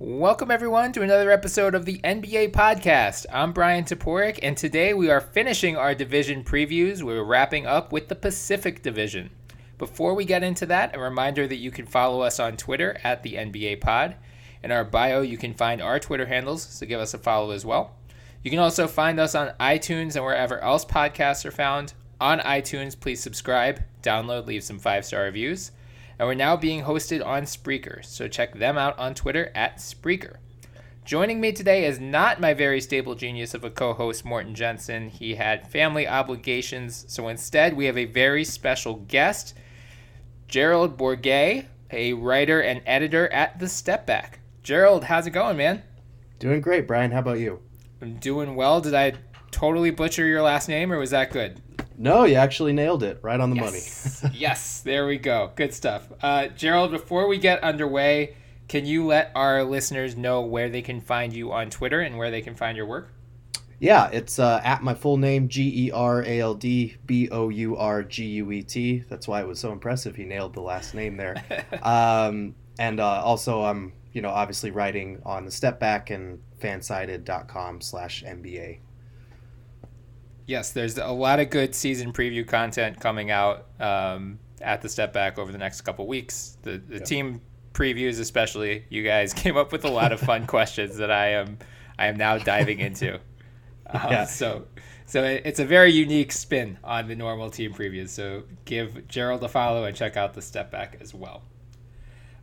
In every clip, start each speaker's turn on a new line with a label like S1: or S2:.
S1: Welcome, everyone, to another episode of the NBA Podcast. I'm Bryan Toporek, and today we are finishing our division previews. We're wrapping up with the Pacific Division. Before we get into that, a reminder that you can follow us on Twitter at the NBA Pod. In our bio, you can find our Twitter handles, so give us a follow as well. You can also find us on iTunes and wherever else podcasts are found. On iTunes, please subscribe, download, leave some five star reviews and we're now being hosted on Spreaker, so check them out on Twitter at Spreaker. Joining me today is not my very stable genius of a co host, Morten Jensen. He had family obligations, so instead, we have a very special guest, Gerald Bourguet, a writer and editor at The Step Back. Gerald, how's it going, man?
S2: Doing great, Bryan. How about you?
S1: I'm doing well. Did I totally butcher your last name, or was that good?
S2: No, you actually nailed it right on the
S1: yes.
S2: money.
S1: yes, there we go. Good stuff. Uh, Gerald, before we get underway, can you let our listeners know where they can find you on Twitter and where they can find your work?
S2: Yeah, it's uh, at my full name, G E R A L D B O U R G U E T. That's why it was so impressive. He nailed the last name there. um, and uh, also, I'm you know obviously writing on the Step Back and fansided.com slash NBA.
S1: Yes, there's a lot of good season preview content coming out um, at the step back over the next couple weeks. The the team previews, especially, you guys came up with a lot of fun questions that I am I am now diving into. Um, yeah. So so it's a very unique spin on the normal team previews. So give Gerald a follow and check out the step back as well.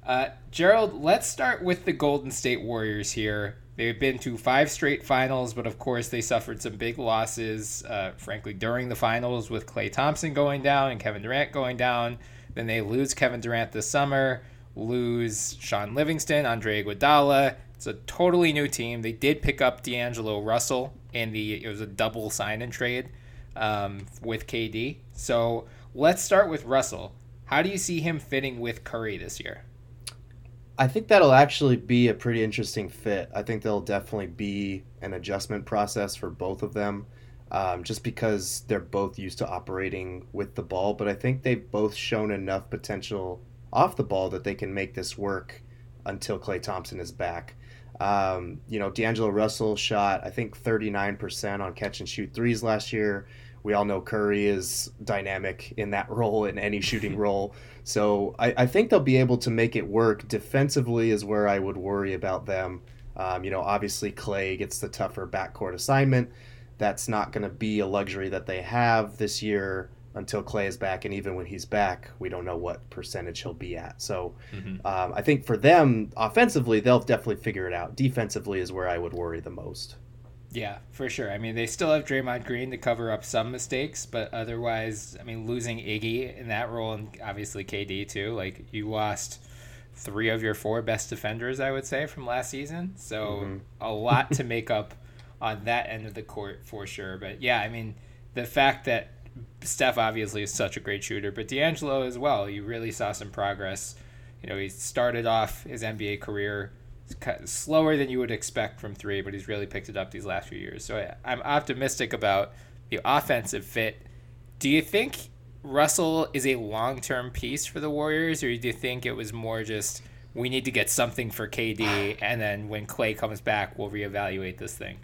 S1: Uh, Gerald, let's start with the Golden State Warriors here. They've been to five straight finals, but of course they suffered some big losses, uh, frankly, during the finals with Klay Thompson going down and Kevin Durant going down. Then they lose Kevin Durant this summer, lose Shaun Livingston, Andre Iguodala. It's a totally new team. They did pick up D'Angelo Russell in the it was a double sign and trade um, with KD. So let's start with Russell. How do you see him fitting with Curry this year?
S2: I think that'll actually be a pretty interesting fit. I think there'll definitely be an adjustment process for both of them, um, just because they're both used to operating with the ball. But I think they've both shown enough potential off the ball that they can make this work until Klay Thompson is back. Um, you know, D'Angelo Russell shot, I think, 39% on catch and shoot threes last year. We all know Curry is dynamic in that role, in any shooting role. So I, I, think they'll be able to make it work. Defensively is where I would worry about them. Um, you know, obviously Klay gets the tougher backcourt assignment. That's not going to be a luxury that they have this year until Klay is back, and even when he's back, we don't know what percentage he'll be at. So mm-hmm. um, I think for them, offensively, they'll definitely figure it out. Defensively is where I would worry the most.
S1: Yeah, for sure. I mean, they still have Draymond Green to cover up some mistakes, but otherwise, I mean, losing Iggy in that role and obviously KD too, like you lost three of your four best defenders, I would say, from last season. So mm-hmm. a lot to make up on that end of the court for sure. But yeah, I mean, the fact that Steph obviously is such a great shooter, but D'Angelo as well, you really saw some progress. You know, he started off his NBA career slower than you would expect from three, but he's really picked it up these last few years. So I'm optimistic about the offensive fit. Do you think Russell is a long term piece for the Warriors, or do you think it was more just we need to get something for KD, and then when Klay comes back, we'll reevaluate this thing?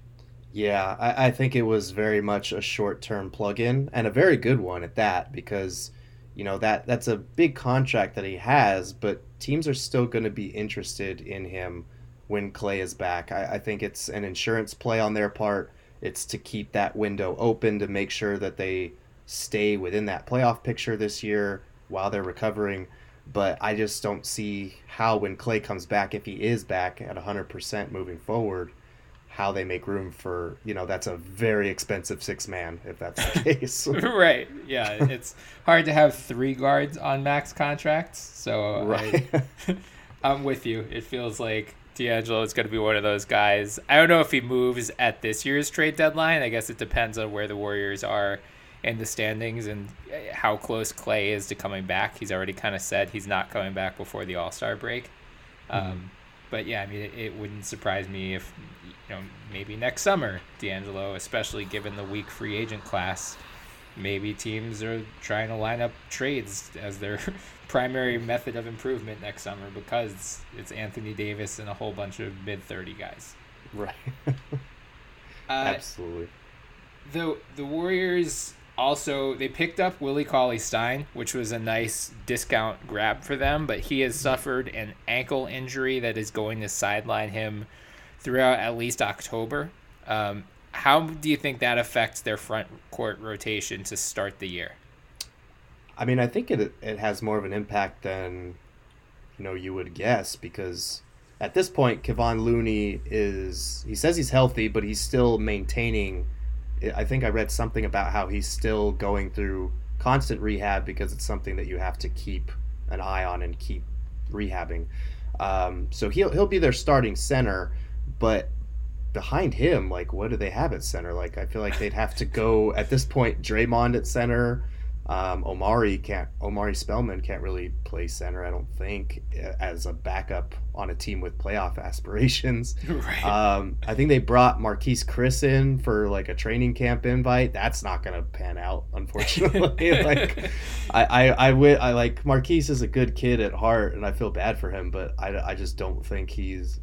S2: Yeah, I, I think it was very much a short term plug in, and a very good one at that, because you know that that's a big contract that he has, but teams are still going to be interested in him when Klay is back. I, I think it's an insurance play on their part. It's to keep that window open to make sure that they stay within that playoff picture this year while they're recovering. But I just don't see how, when Klay comes back, if he is back at 100% moving forward, how they make room for you know that's a very expensive six man if that's the case
S1: right yeah it's hard to have three guards on max contracts so right I, i'm with you it feels like D'Angelo is going to be one of those guys. I don't know if he moves at this year's trade deadline. I guess it depends on where the Warriors are in the standings and how close Klay is to coming back. He's already kind of said he's not coming back before the All Star break. Mm-hmm. Um, but yeah, I mean, it, it, wouldn't surprise me if you know maybe next summer D'Angelo, especially given the weak free agent class, maybe teams are trying to line up trades as their primary method of improvement next summer because it's Anthony Davis and a whole bunch of mid 30 guys.
S2: Right.
S1: uh,
S2: Absolutely.
S1: The the Warriors also they picked up Willie Cauley Stein, which was a nice discount grab for them, but he has suffered an ankle injury that is going to sideline him throughout at least October. Um, how do you think that affects their front court rotation to start the year?
S2: I mean, I think it it has more of an impact than you know you would guess because at this point, Kevon Looney is he says he's healthy, but he's still maintaining. I think I read something about how he's still going through constant rehab because it's something that you have to keep an eye on and keep rehabbing. Um, so he'll he'll be their starting center, but behind him, like what do they have at center? Like I feel like they'd have to go at this point Draymond at center. Um, Omari can't. Omari Spellman can't really play center. I don't think as a backup on a team with playoff aspirations.
S1: Right.
S2: Um, I think they brought Marquese Chriss in for like a training camp invite. That's not gonna pan out, unfortunately. like, I, I, I, w- I like Marquese is a good kid at heart, and I feel bad for him, but I, I just don't think he's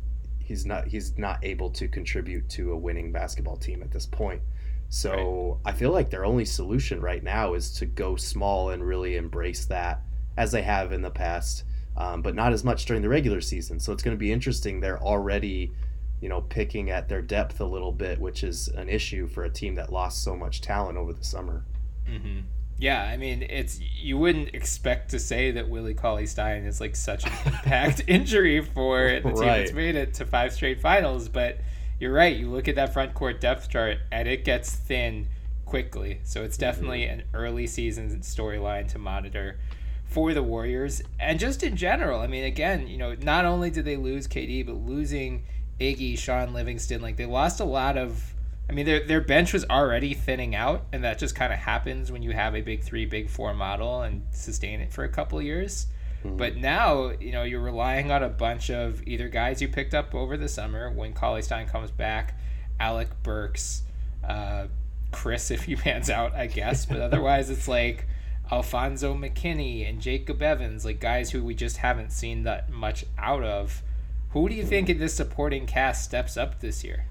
S2: he's not he's not able to contribute to a winning basketball team at this point. So right. I feel like their only solution right now is to go small and really embrace that as they have in the past, um, but not as much during the regular season. So it's going to be interesting. They're already, you know, picking at their depth a little bit, which is an issue for a team that lost so much talent over the summer.
S1: Mm-hmm. Yeah, I mean, it's you wouldn't expect to say that Willie Cauley Stein is like such an impact injury for the team right. that's made it to five straight finals, but you're right. You look at that front court depth chart, and it gets thin quickly. So it's definitely mm-hmm. an early season storyline to monitor for the Warriors, and just in general. I mean, again, you know, not only did they lose KD, but losing Iggy, Shaun Livingston, like they lost a lot of. I mean, their their bench was already thinning out, and that just kind of happens when you have a big three, big four model and sustain it for a couple years. Mm-hmm. But now, you know, you're relying on a bunch of either guys you picked up over the summer when Cauley Stein comes back, Alec Burks, uh, Chriss if he pans out, I guess. But otherwise, it's like Alfonzo McKinnie and Jacob Evans, like guys who we just haven't seen that much out of. Who do you think in this supporting cast steps up this year?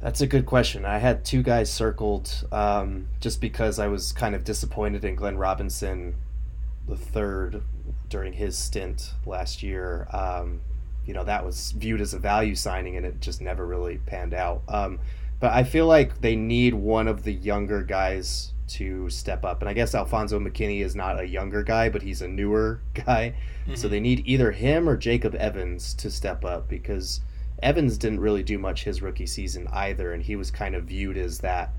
S2: That's a good question. I had two guys circled um, just because I was kind of disappointed in Glenn Robinson the third during his stint last year. Um, you know, that was viewed as a value signing and it just never really panned out. Um, but I feel like they need one of the younger guys to step up. And I guess Alfonzo McKinnie is not a younger guy, but he's a newer guy. Mm-hmm. So they need either him or Jacob Evans to step up because Evans didn't really do much his rookie season either. And he was kind of viewed as that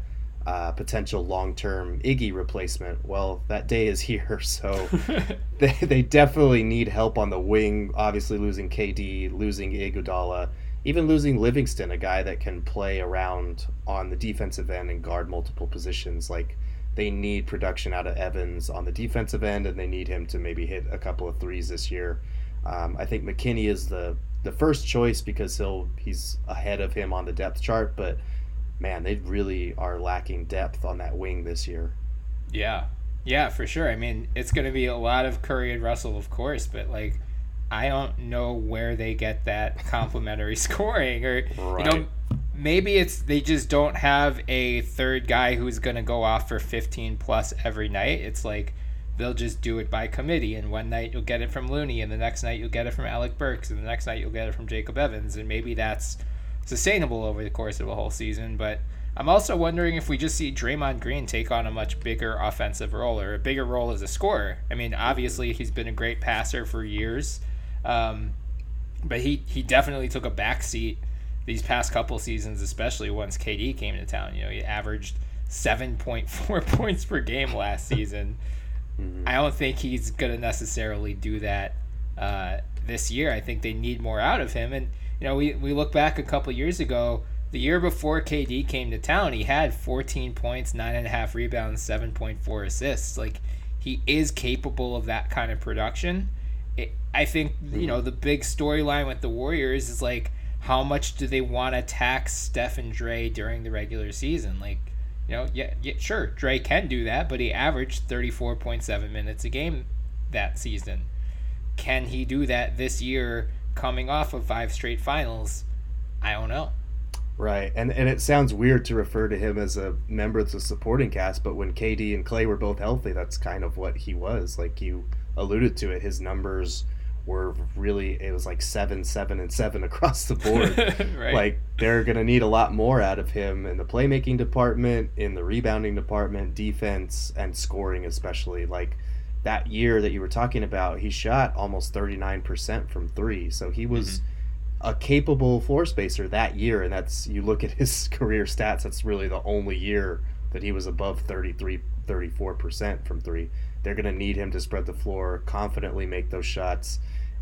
S2: uh, potential long-term Iggy replacement. Well, that day is here, so they, they definitely need help on the wing. Obviously, losing KD, losing Iguodala, even losing Livingston, a guy that can play around on the defensive end and guard multiple positions. Like they need production out of Evans on the defensive end, and they need him to maybe hit a couple of threes this year. Um, I think McKinnie is the the first choice because he'll he's ahead of him on the depth chart, but man, they really are lacking depth on that wing this year.
S1: Yeah. Yeah, for sure. I mean, it's going to be a lot of Curry and Russell, of course, but like, I don't know where they get that complementary scoring, or right. you know, maybe it's they just don't have a third guy who's going to go off for 15 plus every night. It's like they'll just do it by committee, and one night you'll get it from Looney, and the next night you'll get it from Alec Burks, and the next night you'll get it from Jacob Evans, and maybe that's sustainable over the course of a whole season. But I'm also wondering if we just see Draymond Green take on a much bigger offensive role or a bigger role as a scorer. I mean, obviously he's been a great passer for years, um, but he he definitely took a backseat these past couple seasons, especially once KD came to town. You know, he averaged 7.4 points per game last season. Mm-hmm. I don't think he's going to necessarily do that uh, this year. I think they need more out of him. And you know, we, we look back a couple years ago, the year before KD came to town, he had 14 points, nine and a half rebounds, 7.4 assists. Like, he is capable of that kind of production. It, I think, you know, the big storyline with the Warriors is like, how much do they want to tax Steph and Dre during the regular season? Like, You know, yeah, yeah, sure, Dre can do that, but he averaged 34.7 minutes a game that season. Can he do that this year coming off of five straight finals? I don't know.
S2: Right. And and it sounds weird to refer to him as a member of the supporting cast, but when KD and Klay were both healthy, that's kind of what he was. Like you alluded to it, his numbers were really it was like seven, seven, and seven across the board. right. Like they're gonna need a lot more out of him in the playmaking department, in the rebounding department, defense, and scoring especially. Like that year that you were talking about, he shot almost thirty nine percent from three. So he was mm-hmm a capable floor spacer that year, and that's you look at his career stats. That's really the only year that he was above 33, 34 percent from three. They're going to need him to spread the floor, confidently make those shots,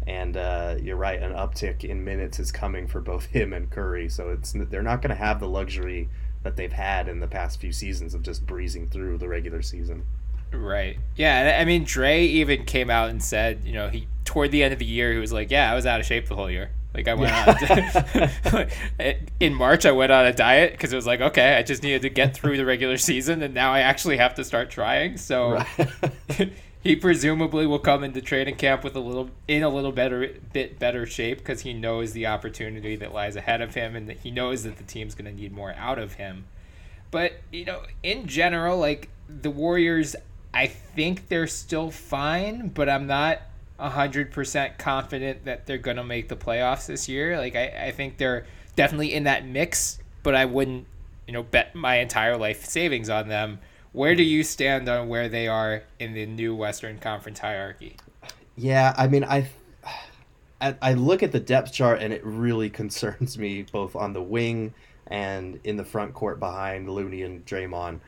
S2: and uh, you're right. An uptick in minutes is coming for both him and Curry. So it's they're not going to have the luxury that they've had in the past few seasons of just breezing through the regular season.
S1: Right. Yeah. I mean, Dre even came out and said, you know, he toward the end of the year, he was like, "Yeah, I was out of shape the whole year." Like I went yeah. on in March. I went on a diet because it was like, okay, I just needed to get through the regular season, and now I actually have to start trying. So right. He presumably will come into training camp with a little in a little better bit better shape because he knows the opportunity that lies ahead of him, and he knows that the team's going to need more out of him. But you know, in general, like the Warriors, I think they're still fine, but I'm not 100% confident that they're going to make the playoffs this year. Like, I, I think they're definitely in that mix, but I wouldn't, you know, bet my entire life savings on them. Where do you stand on where they are in the new Western Conference hierarchy?
S2: Yeah, I mean, I, I, I look at the depth chart and it really concerns me both on the wing and in the front court behind Looney and Draymond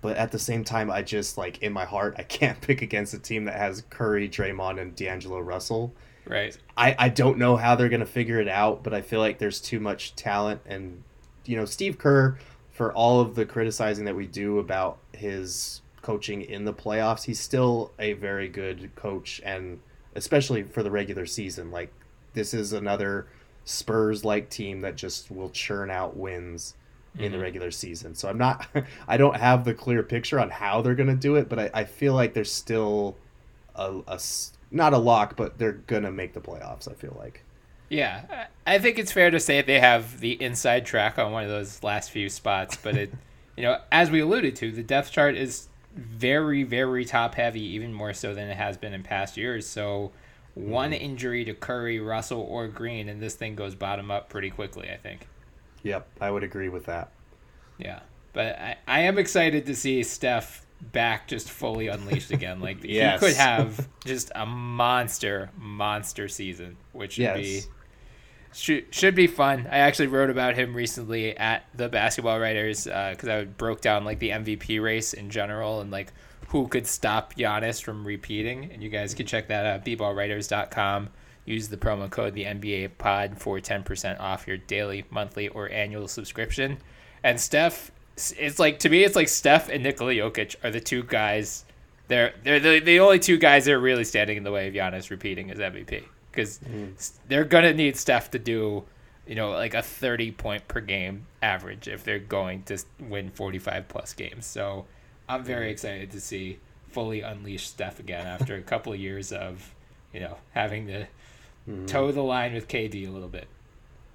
S2: but at the same time, I just like in my heart, I can't pick against a team that has Curry, Draymond, and D'Angelo Russell.
S1: Right.
S2: I, I don't know how they're gonna figure it out, but I feel like there's too much talent, and you know, Steve Kerr, for all of the criticizing that we do about his coaching in the playoffs, he's still a very good coach, and especially for the regular season, like this is another Spurs like team that just will churn out wins mm-hmm. in the mm-hmm. regular season. So I'm not, I don't have the clear picture on how they're going to do it, but I, I feel like there's still a, a, not a lock, but they're going to make the playoffs, I feel like.
S1: Yeah, I think it's fair to say they have the inside track on one of those last few spots, but it, you know, as we alluded to, the depth chart is very, very top heavy, even more so than it has been in past years. So, one mm-hmm. injury to Curry, Russell, or Green, and this thing goes bottom up pretty quickly, I think.
S2: Yep, I would agree with that.
S1: Yeah, but I, I am excited to see Steph back just fully unleashed again. Like yes. he could have just a monster, monster season, which would yes. be should, should be fun. I actually wrote about him recently at the Basketball Writers because uh, I broke down like the MVP race in general and like who could stop Giannis from repeating. And you guys can check that out bballwriters.com. Use the promo code the NBA Pod for ten percent off your daily, monthly, or annual subscription. And Steph, it's like to me, it's like Steph and Nikola Jokic are the two guys. They're they're the, the only two guys that are really standing in the way of Giannis repeating his MVP because mm. they're gonna need Steph to do, you know, like a thirty point per game average if they're going to win forty five plus games. So I'm very mm. excited to see fully unleash Steph again after a couple of years of, you know, having to mm. toe the line with KD a little bit.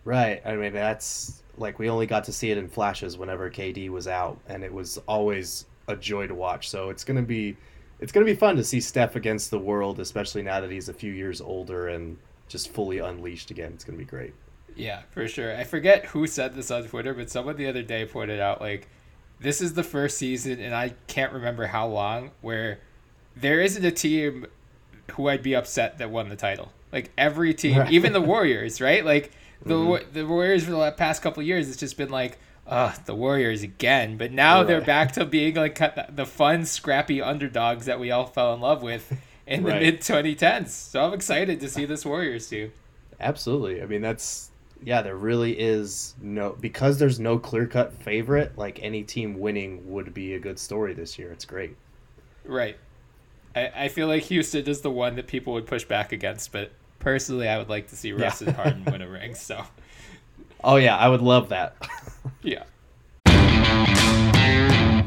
S2: Right. I mean, that's like we only got to see it in flashes whenever KD was out, and it was always a joy to watch. So it's gonna be, it's gonna be fun to see Steph against the world, especially now that he's a few years older and just fully unleashed again. It's gonna be great.
S1: Yeah, for sure. I forget who said this on Twitter, but someone the other day pointed out like this is the first season, and I can't remember how long where there isn't a team who I'd be upset that won the title. Like every team, right. even the Warriors, right? Like the mm-hmm. the Warriors for the past couple years, it's just been like, uh, the Warriors again. But now right. they're back to being like the fun, scrappy underdogs that we all fell in love with in right. the mid 2010s. So I'm excited to see this Warriors team.
S2: Absolutely. I mean, that's yeah. There really is no because there's no clear cut favorite. Like any team winning would be a good story this year. It's great.
S1: Right. I, I feel like Houston is the one that people would push back against, but personally, I would like to see Russ yeah. and Harden win a ring. So.
S2: Oh yeah, I would love that.
S1: yeah.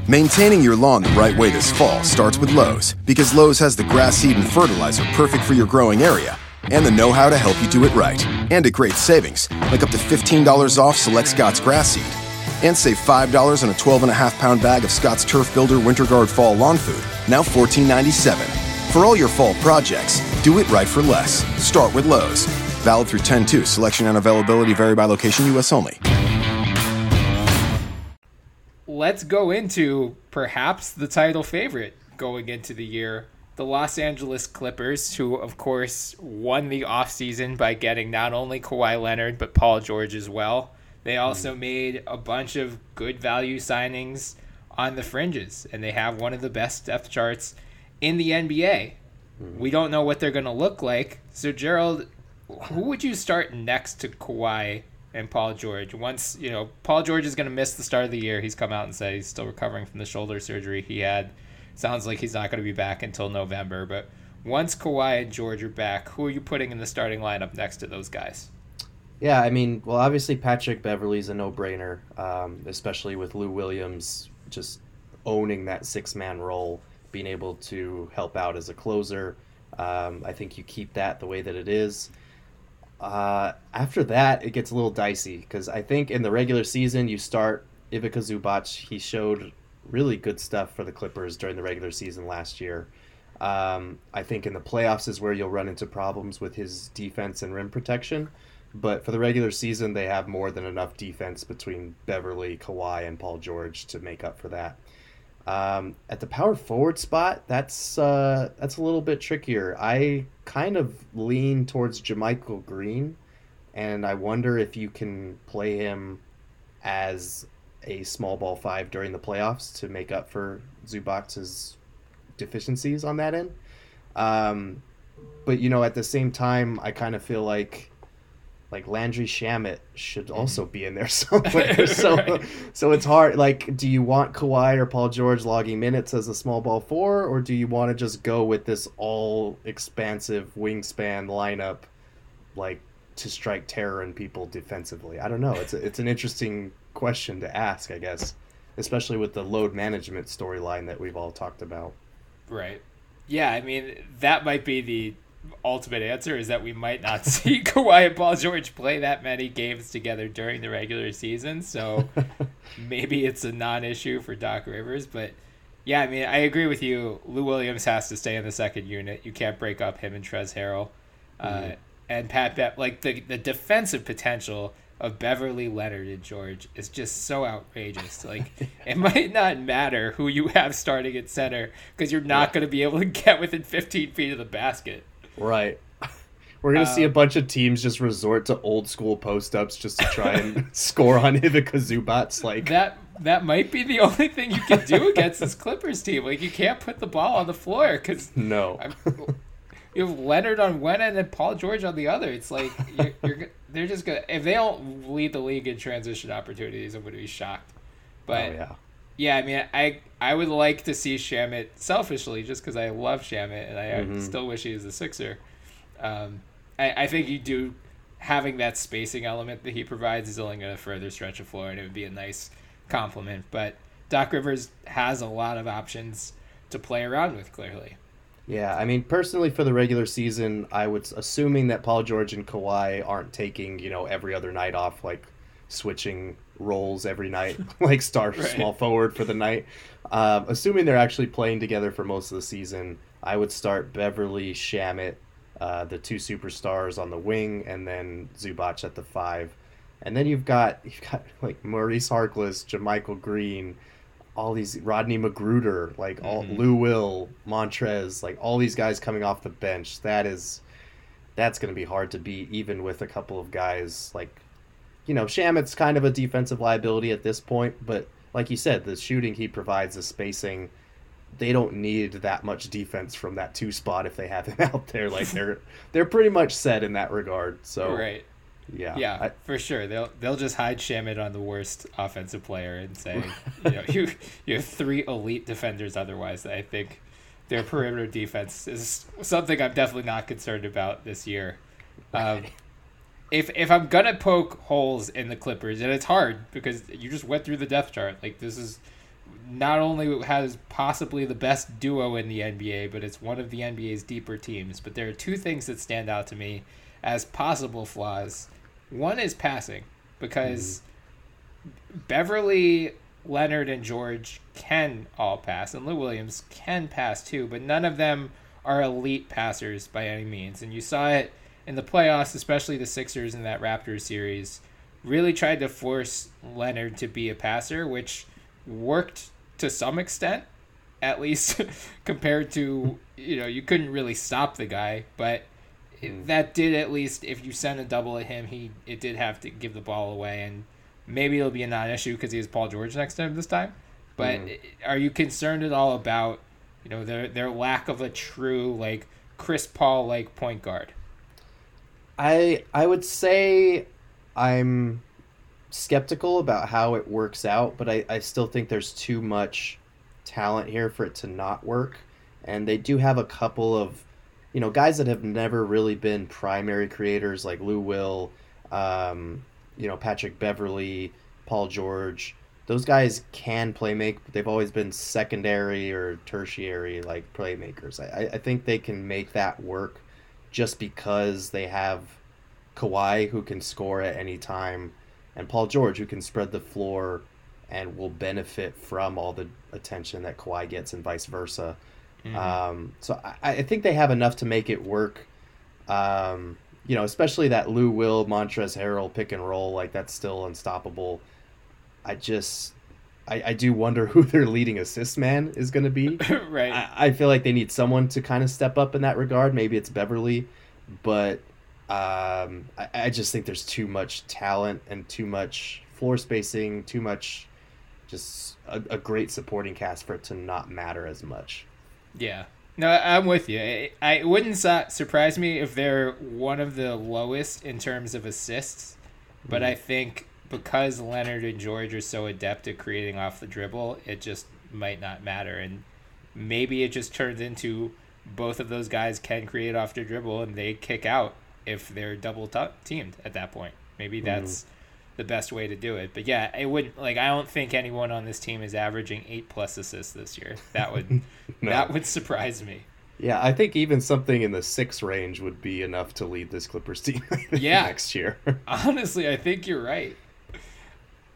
S3: Maintaining your lawn the right way this fall starts with Lowe's because Lowe's has the grass seed and fertilizer perfect for your growing area and the know how to help you do it right. And at great savings, like up to $15 off select Scotts grass seed. And save $5 on a 12 and a half pound bag of Scotts Turf Builder Winter Guard Fall Lawn Food, now $14.97. For all your fall projects, do it right for less. Start with Lowe's. Valid through 10 2. Selection and availability vary by location, U.S. only.
S1: Let's go into perhaps the title favorite going into the year the Los Angeles Clippers, who, of course, won the offseason by getting not only Kawhi Leonard, but Paul George as well. They also mm. made a bunch of good value signings on the fringes, and they have one of the best depth charts in the NBA. Mm. We don't know what they're going to look like. So, Gerald, who would you start next to Kawhi and Paul George. Once you know Paul George is going to miss the start of the year, he's come out and said he's still recovering from the shoulder surgery he had. Sounds like he's not going to be back until November. But once Kawhi and George are back, who are you putting in the starting lineup next to those guys?
S2: Yeah, I mean, well, obviously Patrick Beverley's a no-brainer, um, especially with Lou Williams just owning that six-man role, being able to help out as a closer. Um, I think you keep that the way that it is. Uh, after that, it gets a little dicey because I think in the regular season you start Ivica Zubac. He showed really good stuff for the Clippers during the regular season last year. Um, I think in the playoffs is where you'll run into problems with his defense and rim protection. But for the regular season, they have more than enough defense between Beverley, Kawhi, and Paul George to make up for that. Um, at the power forward spot, that's uh, that's a little bit trickier. I kind of lean towards JaMychal Green, and I wonder if you can play him as a small ball five during the playoffs to make up for Zubac's deficiencies on that end. Um, but you know, at the same time, I kind of feel like like Landry Shamet should mm-hmm. also be in there somewhere. so right. so it's hard. Like, do you want Kawhi or Paul George logging minutes as a small ball four, or do you want to just go with this all expansive wingspan lineup, like to strike terror in people defensively? I don't know. It's a, it's an interesting question to ask, I guess, especially with the load management storyline that we've all talked about.
S1: Right. Yeah, I mean that might be the ultimate answer is that we might not see Kawhi and Paul George play that many games together during the regular season. So maybe it's a non-issue for Doc Rivers, but yeah, I mean, I agree with you. Lou Williams has to stay in the second unit. You can't break up him and Trez Harrell. Uh, mm-hmm. and Pat, Bet, like the the defensive potential of Beverley Leonard and George is just so outrageous. Like it might not matter who you have starting at center because you're not going to be able to get within 15 feet of the basket.
S2: Right. We're gonna um, see a um, bunch of teams just resort to old school post ups just to try and score on Ivica Zubac. Like
S1: that. That might be the only thing you can do against this Clippers team. Like you can't put the ball on the floor because
S2: no.
S1: you have Leonard on one end and Paul George on the other. It's like you're, you're they're just gonna if they don't lead the league in transition opportunities, I'm gonna be shocked. But oh, yeah. Yeah, I mean, I I would like to see Shamet selfishly, just because I love Shamet and I mm-hmm. still wish he was a Sixer. Um, I, I think you do having that spacing element that he provides is only going to further stretch the floor, and it would be a nice compliment. But Doc Rivers has a lot of options to play around with, clearly.
S2: Yeah, I mean, personally, for the regular season, I was assuming that Paul George and Kawhi aren't taking, you know, every other night off, like switching roles every night, like star right. small forward for the night. Um, assuming they're actually playing together for most of the season, I would start Beverley Shamet, uh, the two superstars on the wing, and then Zubac at the five. And then you've got you've got like Maurice Harkless, JaMychal Green, all these Rodney McGruder, like all mm-hmm. Lou Will, Montrez, like all these guys coming off the bench. That is that's going to be hard to beat, even with a couple of guys like you know, Shamet's kind of a defensive liability at this point, but like you said, the shooting he provides, the spacing, they don't need that much defense from that two spot if they have him out there. Like they're they're pretty much set in that regard. So
S1: right.
S2: Yeah,
S1: yeah, I, for sure. They'll they'll just hide Shamet on the worst offensive player and say, you know, you you have three elite defenders. Otherwise, I think their perimeter defense is something I'm definitely not concerned about this year. Um, if if I'm gonna poke holes in the Clippers, and it's hard because you just went through the depth chart. Like this is not only has possibly the best duo in the NBA, but it's one of the NBA's deeper teams. But there are two things that stand out to me as possible flaws. One is passing, because mm. Beverley, Leonard, and George can all pass, and Lou Williams can pass too, but none of them are elite passers by any means. And you saw it in the playoffs, especially the Sixers in that Raptors series, really tried to force Leonard to be a passer, which worked to some extent, at least compared to you know you couldn't really stop the guy, but mm. that did at least if you send a double at him, he it did have to give the ball away, and maybe it'll be a non-issue because he has Paul George next to him this time. But mm. are you concerned at all about you know their their lack of a true like Chris Paul like point guard?
S2: I I would say I'm skeptical about how it works out, but I, I still think there's too much talent here for it to not work. And they do have a couple of, you know, guys that have never really been primary creators like Lou Will, um, you know, Patrick Beverley, Paul George. Those guys can play make. but They've always been secondary or tertiary like playmakers. I, I think they can make that work just because they have Kawhi who can score at any time and Paul George, who can spread the floor and will benefit from all the attention that Kawhi gets, and vice versa. Mm-hmm. Um, so I, I, think they have enough to make it work. Um, you know, especially that Lou Will Montrezl Harrell pick and roll, like that's still unstoppable. I just, I, I do wonder who their leading assist man is going to be.
S1: right.
S2: I, I feel like they need someone to kind of step up in that regard. Maybe it's Beverley, but um, I, I just think there's too much talent and too much floor spacing, too much just a, a great supporting cast for it to not matter as much.
S1: Yeah. No, I'm with you. It, it wouldn't surprise me if they're one of the lowest in terms of assists, but mm. I think because Leonard and George are so adept at creating off the dribble, it just might not matter. And maybe it just turns into both of those guys can create off the dribble and they kick out if they're double t- teamed at that point. Maybe mm-hmm. that's mm. the best way to do it. But yeah, it would like I don't think anyone on this team is averaging eight plus assists this year. That would no. that would surprise me.
S2: Yeah, I think even something in the six range would be enough to lead this Clippers team yeah. next year.
S1: Honestly, I think you're right.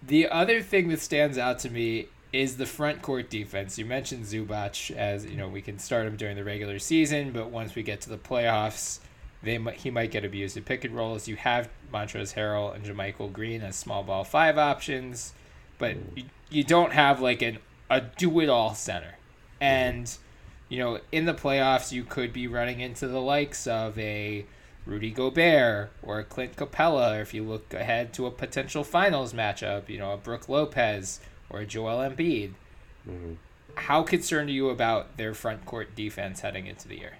S1: The other thing that stands out to me is the front court defense. You mentioned Zubac as you know we can start him during the regular season, but once we get to the playoffs, they he might get abused. In pick and rolls, you have Montrezl Harrell and JaMychal Green as small ball five options, but you, you don't have like an a do it all center. And you know, in the playoffs, you could be running into the likes of a Rudy Gobert or Clint Capela, or if you look ahead to a potential finals matchup, you know, a Brook Lopez or a Joel Embiid. Mm-hmm. How concerned are you about their front court defense heading into the year?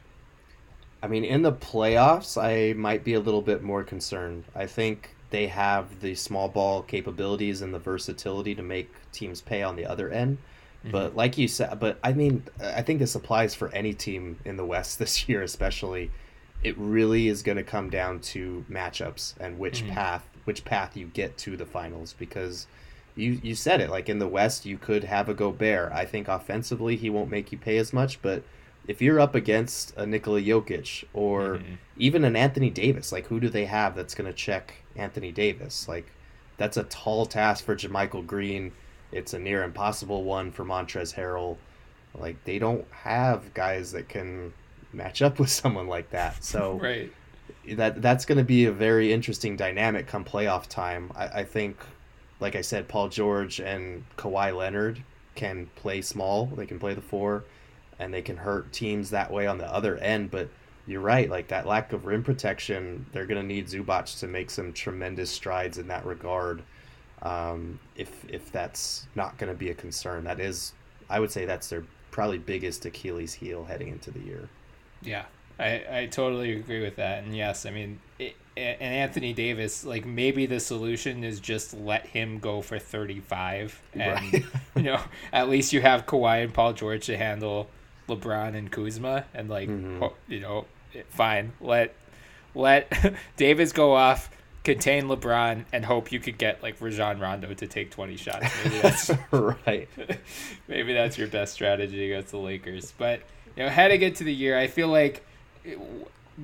S2: I mean, in the playoffs, I might be a little bit more concerned. I think they have the small ball capabilities and the versatility to make teams pay on the other end. Mm-hmm. But like you said, but I mean, I think this applies for any team in the West this year, especially. It really is going to come down to matchups and which mm-hmm. path, which path you get to the finals. Because you you said it, like in the West, you could have a Gobert. I think offensively, he won't make you pay as much, but if you're up against a Nikola Jokic or mm-hmm. even an Anthony Davis, like who do they have that's going to check Anthony Davis? Like that's a tall task for JaMychal Green. It's a near impossible one for Montrezl Harrell. Like they don't have guys that can match up with someone like that. So
S1: right.
S2: that that's going to be a very interesting dynamic come playoff time. I, I think, like I said, Paul George and Kawhi Leonard can play small. They can play the four and they can hurt teams that way on the other end. But you're right, like that lack of rim protection, they're going to need Zubac to make some tremendous strides in that regard. Um, if if that's not going to be a concern, that is, I would say that's their probably biggest Achilles heel heading into the year.
S1: Yeah, I, I totally agree with that. And yes, I mean, it, and Anthony Davis, like maybe the solution is just let him go for 35. And, right. you know, at least you have Kawhi and Paul George to handle LeBron and Kuzma, and like mm-hmm. you know, fine, let let Davis go off contain LeBron and hope you could get like Rajon Rondo to take 20 shots. Maybe that's
S2: right.
S1: maybe that's your best strategy against the Lakers. But you know, heading into the year, I feel like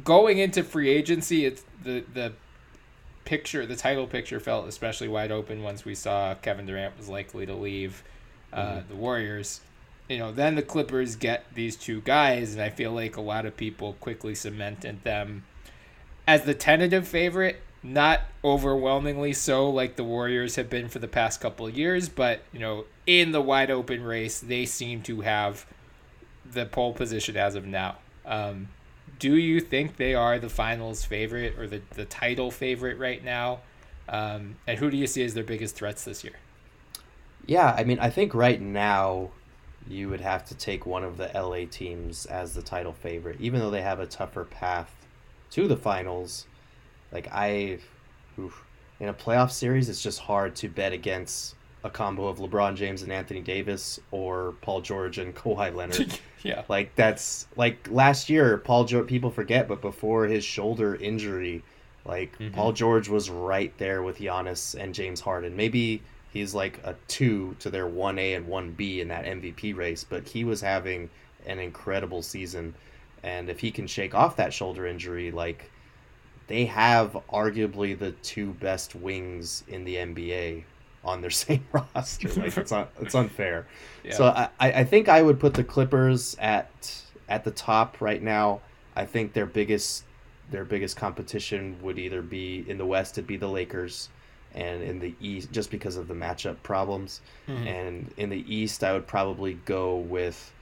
S1: going into free agency, it's the the picture, the title picture felt especially wide open once we saw Kevin Durant was likely to leave uh, mm-hmm. the Warriors. You know, then the Clippers get these two guys, and I feel like a lot of people quickly cemented them as the tentative favorite. Not overwhelmingly so, like the Warriors have been for the past couple of years, but you know, in the wide open race, they seem to have the pole position as of now. Um, do you think they are the finals favorite or the, the title favorite right now? Um, and who do you see as their biggest threats this year?
S2: Yeah, I mean, I think right now you would have to take one of the LA teams as the title favorite, even though they have a tougher path to the finals. Like I, in a playoff series, it's just hard to bet against a combo of LeBron James and Anthony Davis or Paul George and Kawhi Leonard.
S1: yeah.
S2: Like that's like last year Paul George people forget but before his shoulder injury like mm-hmm. Paul George was right there with Giannis and James Harden. Maybe he's like a 2 to their 1A and 1B in that MVP race, but he was having an incredible season and if he can shake off that shoulder injury like they have arguably the two best wings in the NBA on their same roster. Like it's it's unfair. Yeah. So I, I think I would put the Clippers at at the top right now. I think their biggest their biggest competition would either be in the West it'd be the Lakers and in the East just because of the matchup problems. Mm-hmm. And in the East I would probably go with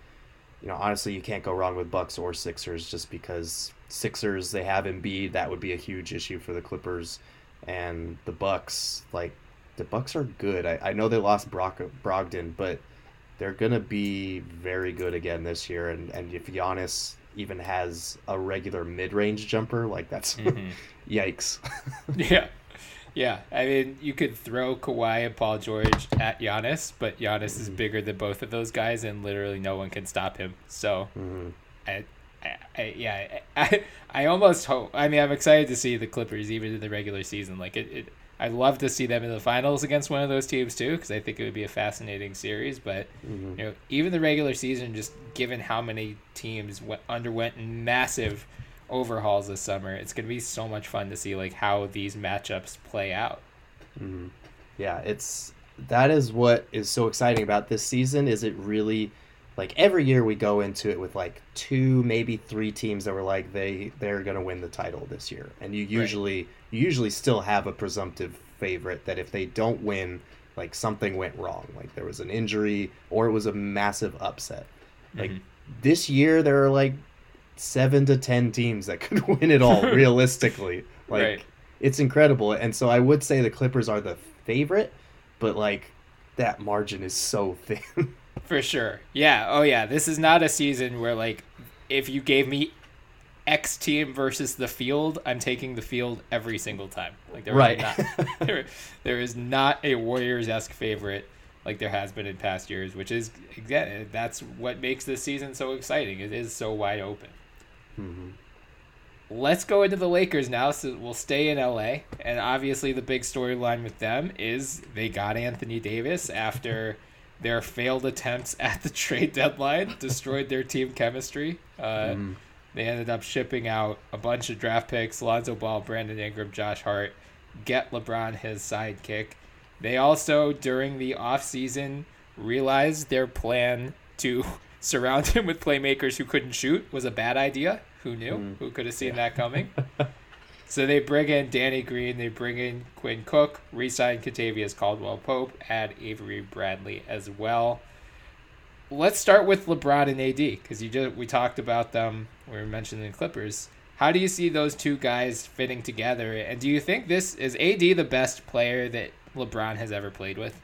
S2: you know, honestly you can't go wrong with Bucks or Sixers just because Sixers they have Embiid, that would be a huge issue for the Clippers and the Bucks like the Bucks are good. I, I know they lost Brock Brogdon, but they're gonna be very good again this year. And and if Giannis even has a regular mid range jumper, like that's mm-hmm. yikes.
S1: yeah. Yeah, I mean, you could throw Kawhi and Paul George at Giannis, but Giannis mm-hmm. is bigger than both of those guys, and literally no one can stop him. So, mm-hmm. I, I, I, yeah, I, I almost hope. I mean, I'm excited to see the Clippers even in the regular season. Like it, it I'd love to see them in the finals against one of those teams too, because I think it would be a fascinating series. But mm-hmm. you know, even the regular season, just given how many teams went, underwent massive overhauls this summer, it's going to be so much fun to see like how these matchups play out.
S2: Mm-hmm. Yeah, it's that is what is so exciting about this season. Is it really like every year we go into it with like two maybe three teams that were like they they're going to win the title this year and you usually right. you usually still have a presumptive favorite that if they don't win like something went wrong like there was an injury or it was a massive upset like mm-hmm. this year there are like 7 to 10 teams that could win it all realistically like right. it's incredible and so I would say the Clippers are the favorite but like that margin is so thin
S1: For sure. Yeah. Oh, yeah. This is not a season where, like, if you gave me X team versus the field, I'm taking the field every single time. Like, there right. Is not, there, there is not a Warriors esque favorite like there has been in past years, which is, again, that's what makes this season so exciting. It is so wide open. Mm-hmm. Let's go into the Lakers now. So we'll stay in LA. And obviously, the big storyline with them is they got Anthony Davis after. Their failed attempts at the trade deadline destroyed their team chemistry. Uh, mm. They ended up shipping out a bunch of draft picks Lonzo Ball, Brandon Ingram, Josh Hart, get LeBron his sidekick. They also, during the offseason, realized their plan to surround him with playmakers who couldn't shoot was a bad idea. Who knew? Mm. Who could have seen that coming? So they bring in Danny Green, they bring in Quinn Cook, re-sign Kentavious Caldwell Pope, add Avery Bradley as well. Let's start with LeBron and AD because you just we talked about them. We were mentioning the Clippers. How do you see those two guys fitting together? And do you think this is AD the best player that LeBron has ever played with?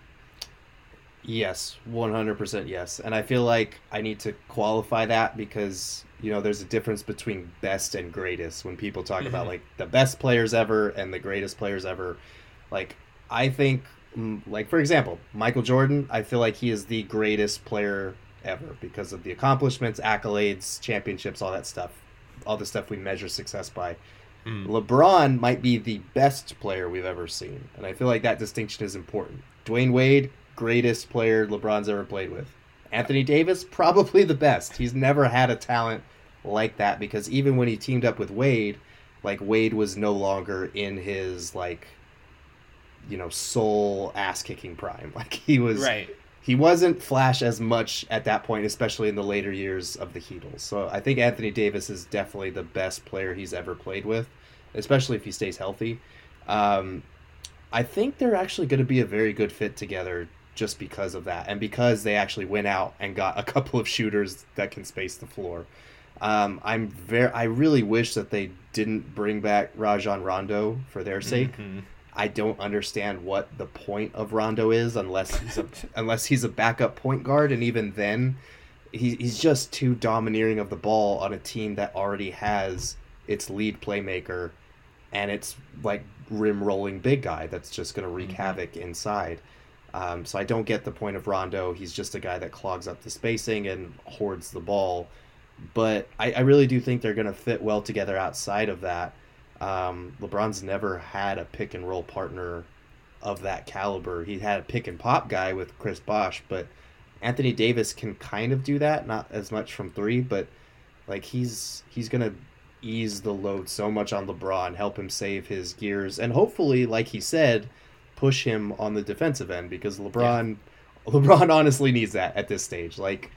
S2: Yes, 100% yes. And I feel like I need to qualify that because you know there's a difference between best and greatest when people talk mm-hmm. about like the best players ever and the greatest players ever like i think like for example michael jordan i feel like he is the greatest player ever because of the accomplishments accolades championships all that stuff all the stuff we measure success by Mm. LeBron might be the best player we've ever seen, and I feel like that distinction is important. Dwyane Wade, greatest player LeBron's ever played with. Anthony Davis, probably the best. He's never had a talent like that because even when he teamed up with Wade, like Wade was no longer in his like you know soul ass kicking prime. Like he was
S1: right.
S2: He wasn't flash as much at that point, especially in the later years of the Heatles. So I think Anthony Davis is definitely the best player he's ever played with, especially if he stays healthy. Um, I think they're actually going to be a very good fit together just because of that, and because they actually went out and got a couple of shooters that can space the floor. Um, I'm very. I really wish that they didn't bring back Rajon Rondo for their sake. Mm-hmm. I don't understand what the point of Rondo is unless he's a unless he's a backup point guard, and even then, he, he's just too domineering of the ball on a team that already has its lead playmaker, and it's like rim rolling big guy that's just going to wreak mm-hmm. havoc inside. Um, so I don't get the point of Rondo. He's just a guy that clogs up the spacing and hoards the ball but I, I really do think they're going to fit well together outside of that. Um, LeBron's never had a pick and roll partner of that caliber. He had a pick and pop guy with Chris Bosh, but Anthony Davis can kind of do that, not as much from three, but like he's he's gonna ease the load so much on LeBron, help him save his gears, and hopefully, like he said, push him on the defensive end because LeBron yeah. LeBron honestly needs that at this stage. Like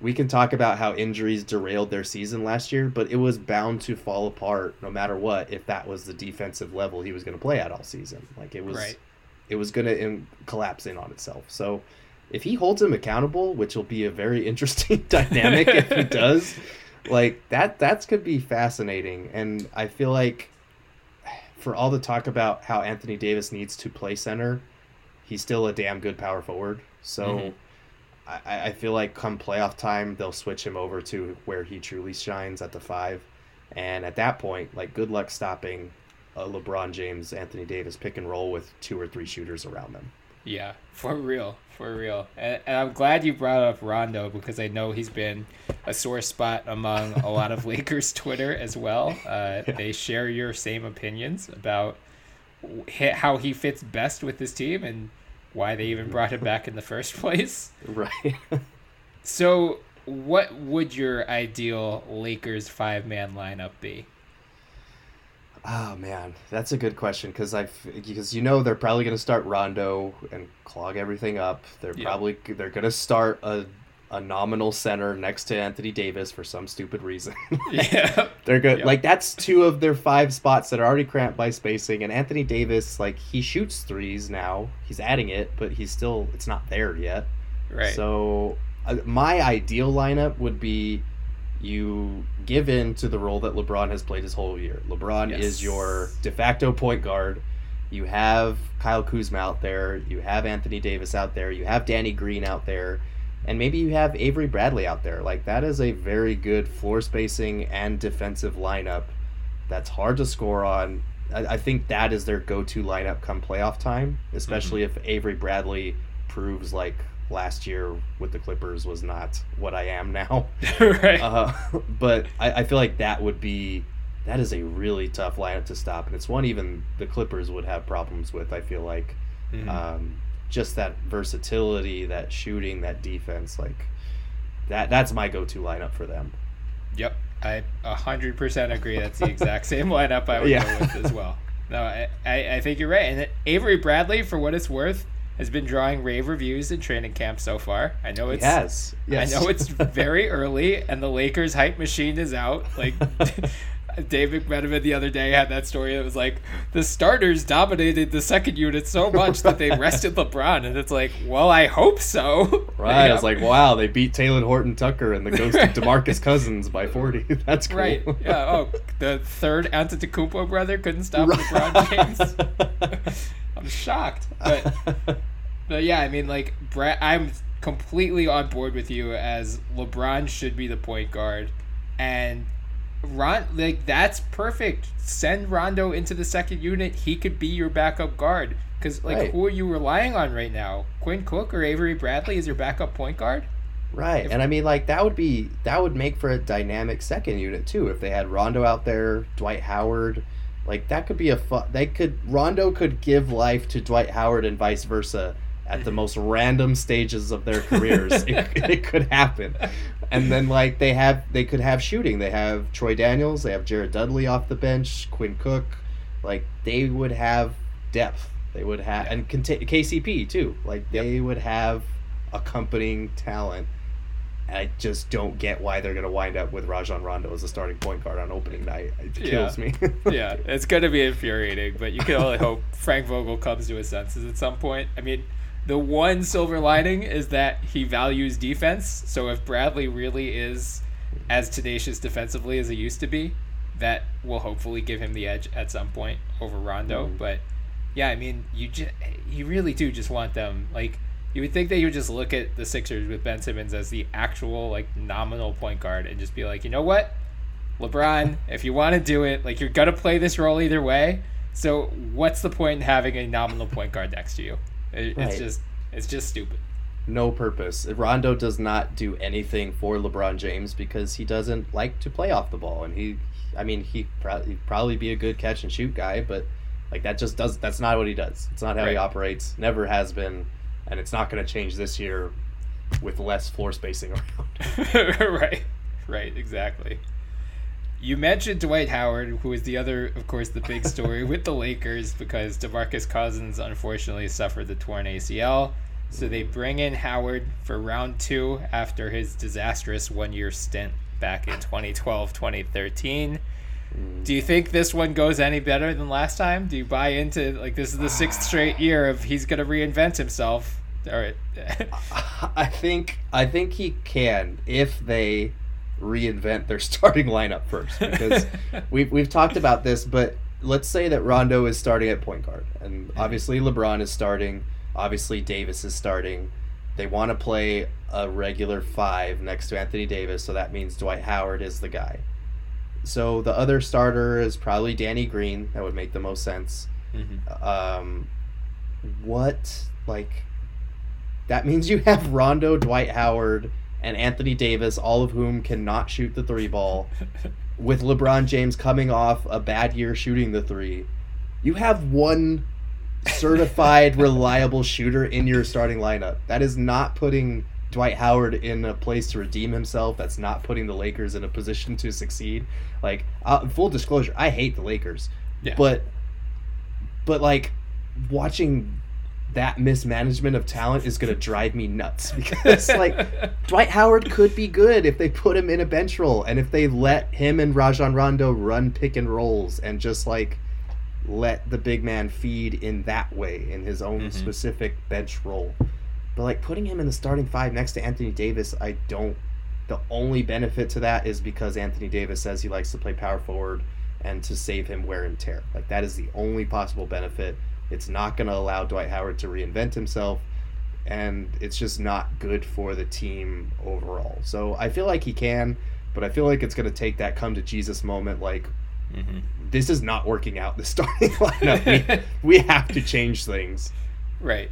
S2: we can talk about how injuries derailed their season last year, but it was bound to fall apart no matter what if that was the defensive level he was going to play at all season. Like it was, right. it was going to collapse in on itself. So if he holds him accountable, which will be a very interesting dynamic if he does, like that, that's could be fascinating. And I feel like for all the talk about how Anthony Davis needs to play center, he's still a damn good power forward. So. Mm-hmm I, I feel like come playoff time they'll switch him over to where he truly shines at the five, and at that point, like good luck stopping a LeBron James, Anthony Davis pick and roll with two or three shooters around them.
S1: Yeah, for real, for real. And, and, I'm glad you brought up Rondo because I know he's been a sore spot among a lot of Lakers Twitter as well. Uh, yeah. They share your same opinions about how he fits best with this team, and why they even brought him back in the first place.
S2: Right.
S1: so, what would your ideal Lakers five man lineup be?
S2: Oh man, that's a good question because I because you know they're probably going to start Rondo and clog everything up. They're probably they're going to start a a nominal center next to Anthony Davis for some stupid reason.
S1: yeah.
S2: They're good. Yep. Like that's two of their five spots that are already cramped by spacing and Anthony Davis like he shoots threes now. He's adding it, but he's still it's not there yet.
S1: Right.
S2: So uh, my ideal lineup would be you give in to the role that LeBron has played his whole year. LeBron yes. is your de facto point guard. You have Kyle Kuzma out there, you have Anthony Davis out there, you have Danny Green out there and maybe you have Avery Bradley out there. Like that is a very good floor spacing and defensive lineup that's hard to score on. I, I think that is their go-to lineup come playoff time, especially mm-hmm. if Avery Bradley proves like last year with the Clippers was not what I am now.
S1: right.
S2: Uh, but I, I feel like that would be that is a really tough lineup to stop, and it's one even the Clippers would have problems with. I feel like. Mm-hmm. Um, just that versatility, that shooting, that defense, like that that's my go-to lineup for them.
S1: Yep, I hundred percent agree. That's the exact same lineup I would yeah. go with as well. No, I, I, I think you're right. And Avery Bradley, for what it's worth, has been drawing rave reviews in training camp so far. I know it's
S2: yes, yes.
S1: I know it's very early, and the Lakers hype machine is out. Like Dave McMenamin the other day had that story that was like the starters dominated the second unit so much that they rested LeBron, and it's like, well, I hope so.
S2: Right. Yeah. It's like, wow, they beat Talen Horton Tucker and the ghost of Demarcus Cousins by forty. That's cool.
S1: Right. Yeah. Oh, the third Antetokounmpo brother couldn't stop right. LeBron James. I'm shocked, but but yeah, I mean, like Brett, I'm completely on board with you as LeBron should be the point guard, and Ron, like that's perfect. Send Rondo into the second unit. He could be your backup guard. Because like, right. who are you relying on right now? Quinn Cook or Avery Bradley is your backup point guard.
S2: Right, if, and I mean, like that would be that would make for a dynamic second unit too if they had Rondo out there, Dwight Howard, Like that could be a fun. They could Rondo could give life to Dwight Howard and vice versa at the mm-hmm. most random stages of their careers. it, it could happen, and then like they have they could have shooting. They have Troy Daniels. They have Jared Dudley off the bench. Quinn Cook. Like they would have depth. They would have and KCP too. Like they yep. would have accompanying talent. I just don't get why they're going to wind up with Rajon Rondo as a starting point guard on opening night. It kills
S1: yeah.
S2: me.
S1: yeah, it's going to be infuriating, but you can only hope Frank Vogel comes to his senses at some point. I mean, the one silver lining is that he values defense. So if Bradley really is as tenacious defensively as he used to be, that will hopefully give him the edge at some point over Rondo. Mm. But yeah, I mean, you just you really do just want them like you would think that you would just look at the Sixers with Ben Simmons as the actual like nominal point guard and just be like, you know what, LeBron, if you want to do it, like you're gonna play this role either way. So what's the point in having a nominal point guard next to you? It, right. It's just it's just stupid.
S2: No purpose. Rondo does not do anything for LeBron James because he doesn't like to play off the ball, and he, I mean, he probably probably be a good catch and shoot guy, but like that just does. That's not what he does. It's not how right. he operates. Never has been and it's not going to change this year with less floor spacing
S1: around. right, right, exactly. You mentioned Dwight Howard, who is the other, of course, the big story with the Lakers because DeMarcus Cousins unfortunately suffered the torn ACL. So they bring in Howard for round two after his disastrous one year stint back in 2012 2013. Mm. Do you think this one goes any better than last time? Do you buy into like this is the sixth straight year of he's going to reinvent himself? All right.
S2: I think I think he can if they reinvent their starting lineup first because we've we've talked about this, but let's say that Rondo is starting at point guard and obviously LeBron is starting, obviously Davis is starting. They want to play a regular 5 next to Anthony Davis, so that means Dwight Howard is the guy. So the other starter is probably Danny Green. That would make the most sense. Mm-hmm. Um, what like? That means you have Rondo, Dwight Howard, and Anthony Davis, all of whom cannot shoot the three ball. with LeBron James coming off a bad year shooting the three, you have one certified reliable shooter in your starting lineup. That is not putting Dwight Howard in a place to redeem himself. That's not putting the Lakers in a position to succeed. Like uh, full disclosure, I hate the Lakers, yeah. but but like watching that mismanagement of talent is going to drive me nuts because like Dwight Howard could be good if they put him in a bench role and if they let him and Rajon Rondo run pick and rolls and just like let the big man feed in that way in his own mm-hmm. specific bench role. But like putting him in the starting five next to Anthony Davis, I don't. The only benefit to that is because Anthony Davis says he likes to play power forward and to save him wear and tear. Like that is the only possible benefit. It's not going to allow Dwight Howard to reinvent himself, and it's just not good for the team overall. So I feel like he can, but I feel like it's going to take that come to Jesus moment. Like mm-hmm. this is not working out. The starting lineup, we, we have to change things.
S1: Right.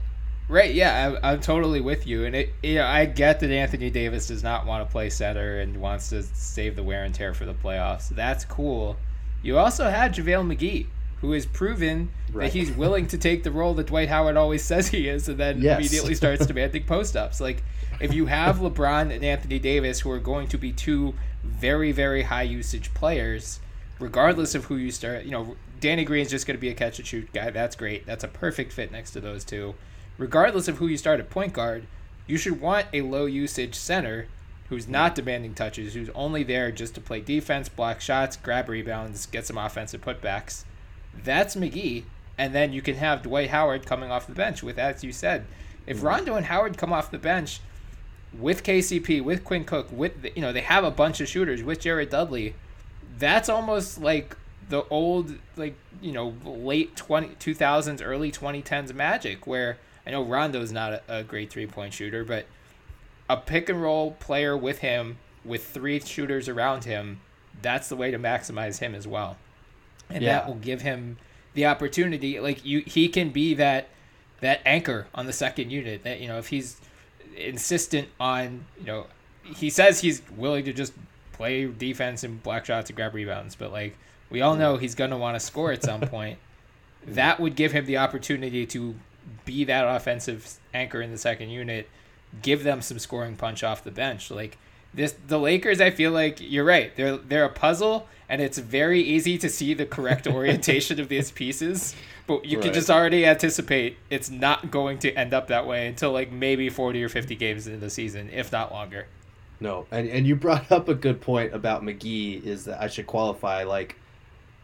S1: Right, yeah, I, am totally with you, and it, you know, I get that Anthony Davis does not want to play center and wants to save the wear and tear for the playoffs. That's cool. You also had JaVale McGee, who has proven right. that he's willing to take the role that Dwight Howard always says he is, and then yes. immediately starts demanding post ups. Like, if you have LeBron and Anthony Davis, who are going to be two very, very high usage players, regardless of who you start, you know, Danny Green's just going to be a catch and shoot guy. That's great. That's a perfect fit next to those two regardless of who you start at point guard, you should want a low usage center who's not demanding touches, who's only there just to play defense, block shots, grab rebounds, get some offensive putbacks. That's McGee. And then you can have Dwight Howard coming off the bench with, as you said, if mm-hmm. Rondo and Howard come off the bench with KCP, with Quinn Cook, with, you know, they have a bunch of shooters with Jared Dudley, that's almost like the old, like, you know, late 20, 2000s, early 2010s magic where I know Rondo's not a, a great three point shooter, but a pick and roll player with him, with three shooters around him, that's the way to maximize him as well. And yeah. that will give him the opportunity. Like you, he can be that that anchor on the second unit. That you know, if he's insistent on, you know, he says he's willing to just play defense and black shots and grab rebounds, but like We all know he's going to want to score at some point. that would give him the opportunity to be that offensive anchor in the second unit, give them some scoring punch off the bench. Like this, the Lakers, I feel like you're right. They're they're a puzzle, and it's very easy to see the correct orientation of these pieces. But you right. can just already anticipate it's not going to end up that way until like maybe 40 or 50 games into the season, if not longer.
S2: No, and and you brought up a good point about McGee is that I should qualify like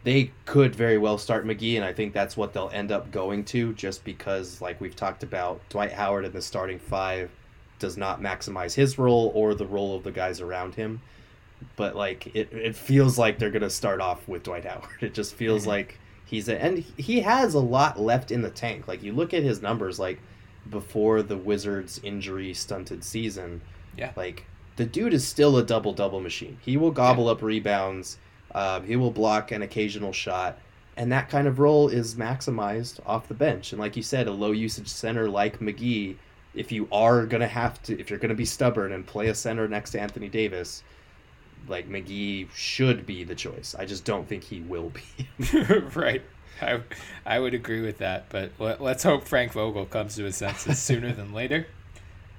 S2: they could very well start McGee, and I think that's what they'll end up going to, just because, like we've talked about, Dwight Howard in the starting five does not maximize his role or the role of the guys around him. But like it, it feels like they're gonna start off with Dwight Howard. It just feels mm-hmm. like he's a, and he has a lot left in the tank. Like you look at his numbers, like before the Wizards' injury stunted season.
S1: Yeah.
S2: Like the dude is still a double double machine. He will gobble yeah. up rebounds um, he will block an occasional shot, and that kind of role is maximized off the bench. And like you said, a low usage center like McGee, if you are gonna have to, if you're gonna be stubborn and play a center next to Anthony Davis, like McGee should be the choice. I just don't think he will
S1: be. right. I, I would agree with that, but let, us hope Frank Vogel comes to his senses sooner than later.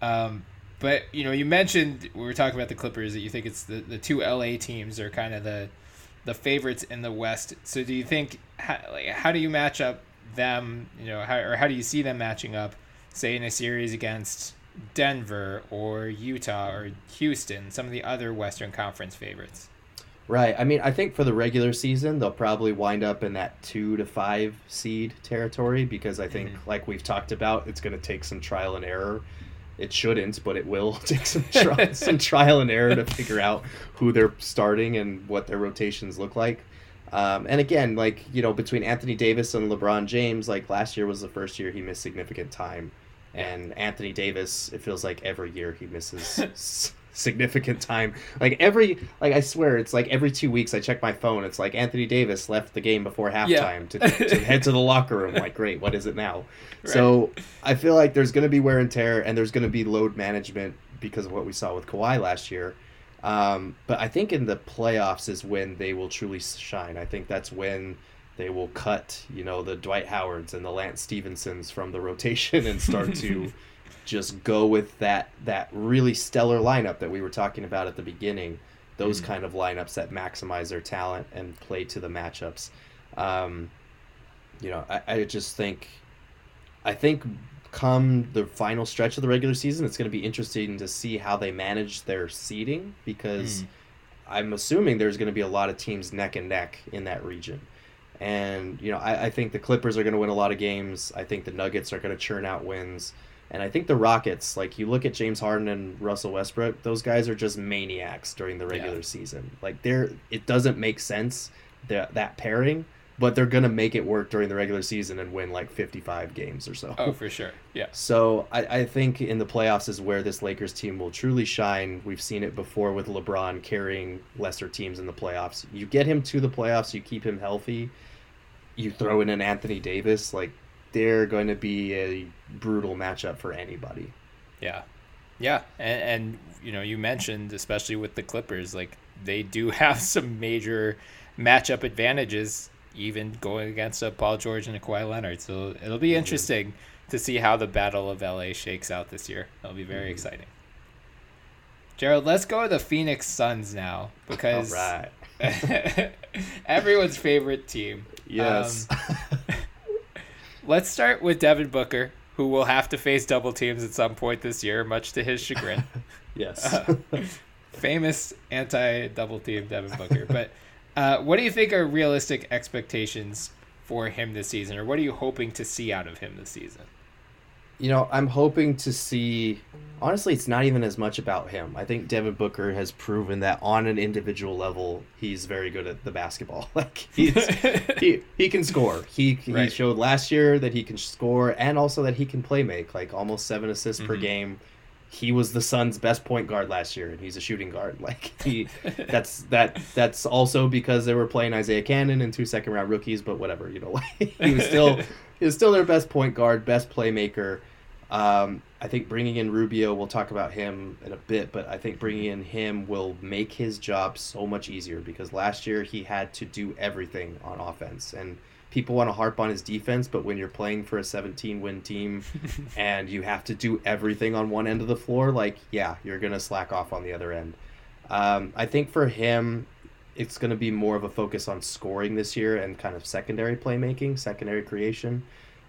S1: Um, but you know, you mentioned we were talking about the Clippers that you think it's the, the two LA teams are kind of the the favorites in the West. So do you think how, like, how do you match up them? You know, how, or how do you see them matching up, say in a series against Denver or Utah or Houston, some of the other Western Conference favorites?
S2: Right. I mean, I think for the regular season, they'll probably wind up in that two to five seed territory because I think, mm-hmm. like we've talked about, it's going to take some trial and error it shouldn't, but it will take some tri- some trial and error to figure out who they're starting and what their rotations look like. Um, and again, like you know, between Anthony Davis and LeBron James, like last year was the first year he missed significant time, and Anthony Davis, it feels like every year he misses significant time. Like every, like I swear, it's like every two weeks I check my phone. It's like Anthony Davis left the game before halftime yeah. to, to head to the locker room. Like, great, what is it now? Right. So I feel like there's going to be wear and tear, and there's going to be load management because of what we saw with Kawhi last year. Um, but I think in the playoffs is when they will truly shine. I think that's when they will cut, you know, the Dwight Howards and the Lance Stephensons from the rotation and start to just go with that that really stellar lineup that we were talking about at the beginning. Those mm-hmm. kind of lineups that maximize their talent and play to the matchups. Um, you know, I, I just think, I think come the final stretch of the regular season, it's going to be interesting to see how they manage their seeding because mm. I'm assuming there's going to be a lot of teams neck and neck in that region. And, you know, I, I think the Clippers are going to win a lot of games. I think the Nuggets are going to churn out wins. And I think the Rockets, like you look at James Harden and Russell Westbrook, those guys are just maniacs during the regular yeah. season. Like they're it doesn't make sense that that pairing, but they're gonna make it work during the regular season and win like fifty five games or so.
S1: Oh, for sure. Yeah.
S2: So I, I think in the playoffs is where this Lakers team will truly shine. We've seen it before with LeBron carrying lesser teams in the playoffs. You get him to the playoffs, you keep him healthy, you throw in an Anthony Davis, like they're going to be a brutal matchup for anybody.
S1: Yeah. Yeah, and, and, you know, you mentioned especially with the Clippers, like they do have some major matchup advantages, even going against a Paul George and a Kawhi Leonard. So it'll be mm-hmm. interesting to see how the Battle of LA shakes out this year. It'll be very mm-hmm. exciting. Gerald, let's go to the Phoenix Suns now because everyone's favorite team.
S2: Yes. Um,
S1: let's start with Devin Booker, who will have to face double teams at some point this year, much to his chagrin.
S2: yes. Uh,
S1: famous anti double team Devin Booker. But uh, what do you think are realistic expectations for him this season, or what are you hoping to see out of him this season?
S2: You know, I'm hoping to see. Honestly, it's not even as much about him. I think Devin Booker has proven that on an individual level, he's very good at the basketball. Like he's, he he can score. He right. he showed last year that he can score and also that he can play make. Like almost seven assists mm-hmm. per game. He was the Suns' best point guard last year, and he's a shooting guard. Like he, that's that. That's also because they were playing Isaiah Canaan and two second round rookies. But whatever, you know, like, he was still was still their best point guard, best playmaker. Um, I think bringing in Rubio, we'll talk about him in a bit, but I think bringing in him will make his job so much easier because last year he had to do everything on offense. And people want to harp on his defense, but when you're playing for a 17 win team and you have to do everything on one end of the floor, like, yeah, you're going to slack off on the other end. Um, I think for him, it's going to be more of a focus on scoring this year and kind of secondary playmaking, secondary creation,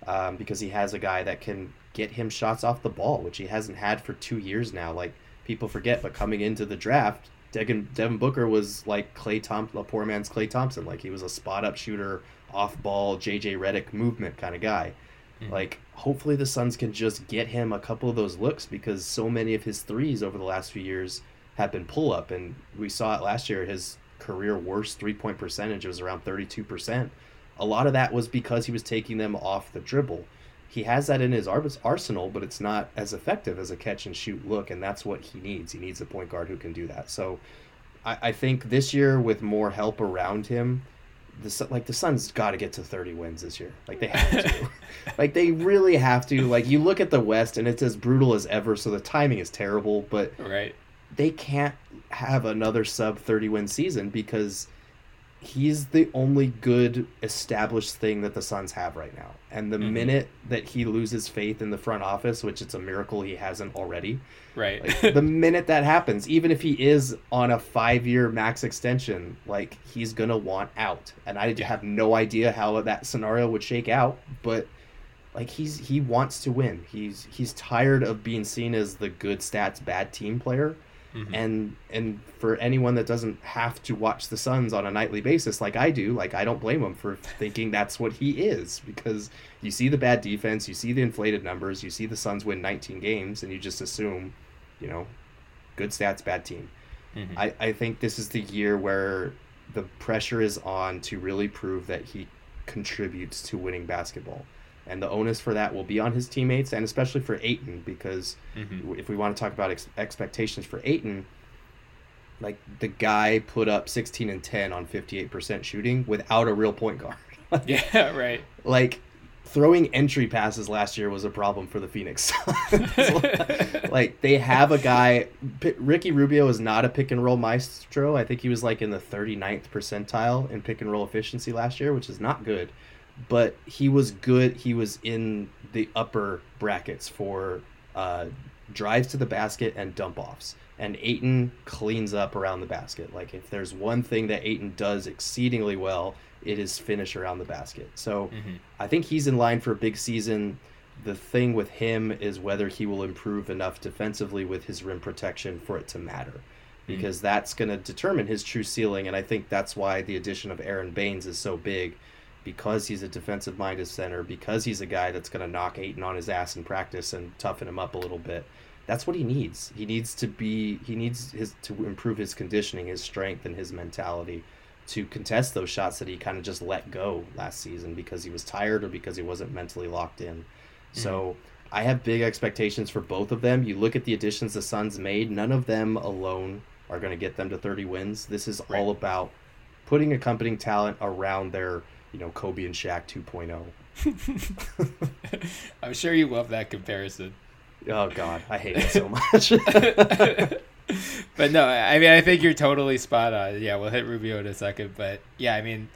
S2: um, because he has a guy that can get him shots off the ball, which he hasn't had for two years now. Like people forget, but coming into the draft, Devin, Devin Booker was like Klay Thompson, a poor man's Klay Thompson. Like he was a spot up shooter, off ball, JJ Redick movement kind of guy. Mm-hmm. Like hopefully the Suns can just get him a couple of those looks because so many of his threes over the last few years have been pull up, and we saw it last year. His career worst three point percentage was around thirty two percent. A lot of that was because he was taking them off the dribble he has that in his arsenal, but it's not as effective as a catch and shoot look, and that's what he needs. He needs a point guard who can do that. So, I, I think this year with more help around him, the like the Suns got to get to thirty wins this year. Like they have to, like they really have to. Like you look at the West, and it's as brutal as ever. So the timing is terrible, but
S1: right,
S2: they can't have another sub thirty win season because he's the only good established thing that the Suns have right now. And the mm-hmm. minute that he loses faith in the front office, which it's a miracle he hasn't already.
S1: Right.
S2: Like, the minute that happens, even if he is on a 5-year max extension, like he's going to want out. And I have no idea how that scenario would shake out, but like he's he wants to win. He's he's tired of being seen as the good stats bad team player Mm-hmm. And and for anyone that doesn't have to watch the Suns on a nightly basis like I do, like I don't blame him for thinking that's what he is because you see the bad defense, you see the inflated numbers, you see the Suns win 19 games and you just assume, you know, good stats, bad team. Mm-hmm. I, I think this is the year where the pressure is on to really prove that he contributes to winning basketball and the onus for that will be on his teammates and especially for Ayton because mm-hmm. if we want to talk about ex- expectations for Ayton like the guy put up 16 and 10 on 58% shooting without a real point guard.
S1: yeah, right.
S2: Like throwing entry passes last year was a problem for the Phoenix. like they have a guy Ricky Rubio is not a pick and roll maestro. I think he was like in the 39th percentile in pick and roll efficiency last year, which is not good but he was good. He was in the upper brackets for uh, drives to the basket and dump offs. And Ayton cleans up around the basket. Like if there's one thing that Ayton does exceedingly well, it is finish around the basket. So mm-hmm. I think he's in line for a big season. The thing with him is whether he will improve enough defensively with his rim protection for it to matter. Mm-hmm. Because mm-hmm. that's going to determine his true ceiling. And I think that's why the addition of Aron Baynes is so big because he's a defensive minded center, because he's a guy that's going to knock Ayton on his ass in practice and toughen him up a little bit. That's what he needs. He needs to be. He needs his to improve his conditioning, his strength, and his mentality to contest those shots that he kind of just let go last season because he was tired or because he wasn't mentally locked in. Mm-hmm. So I have big expectations for both of them. You look at the additions the Suns made; none of them alone are going to get them to 30 wins. This is right. all about putting accompanying talent around their you know, Kobe and Shaq
S1: 2.0. I'm sure you love that comparison.
S2: Oh God, I hate it so much.
S1: but no, I mean, I think you're totally spot on. Yeah, we'll hit Rubio in a second, but yeah, I mean,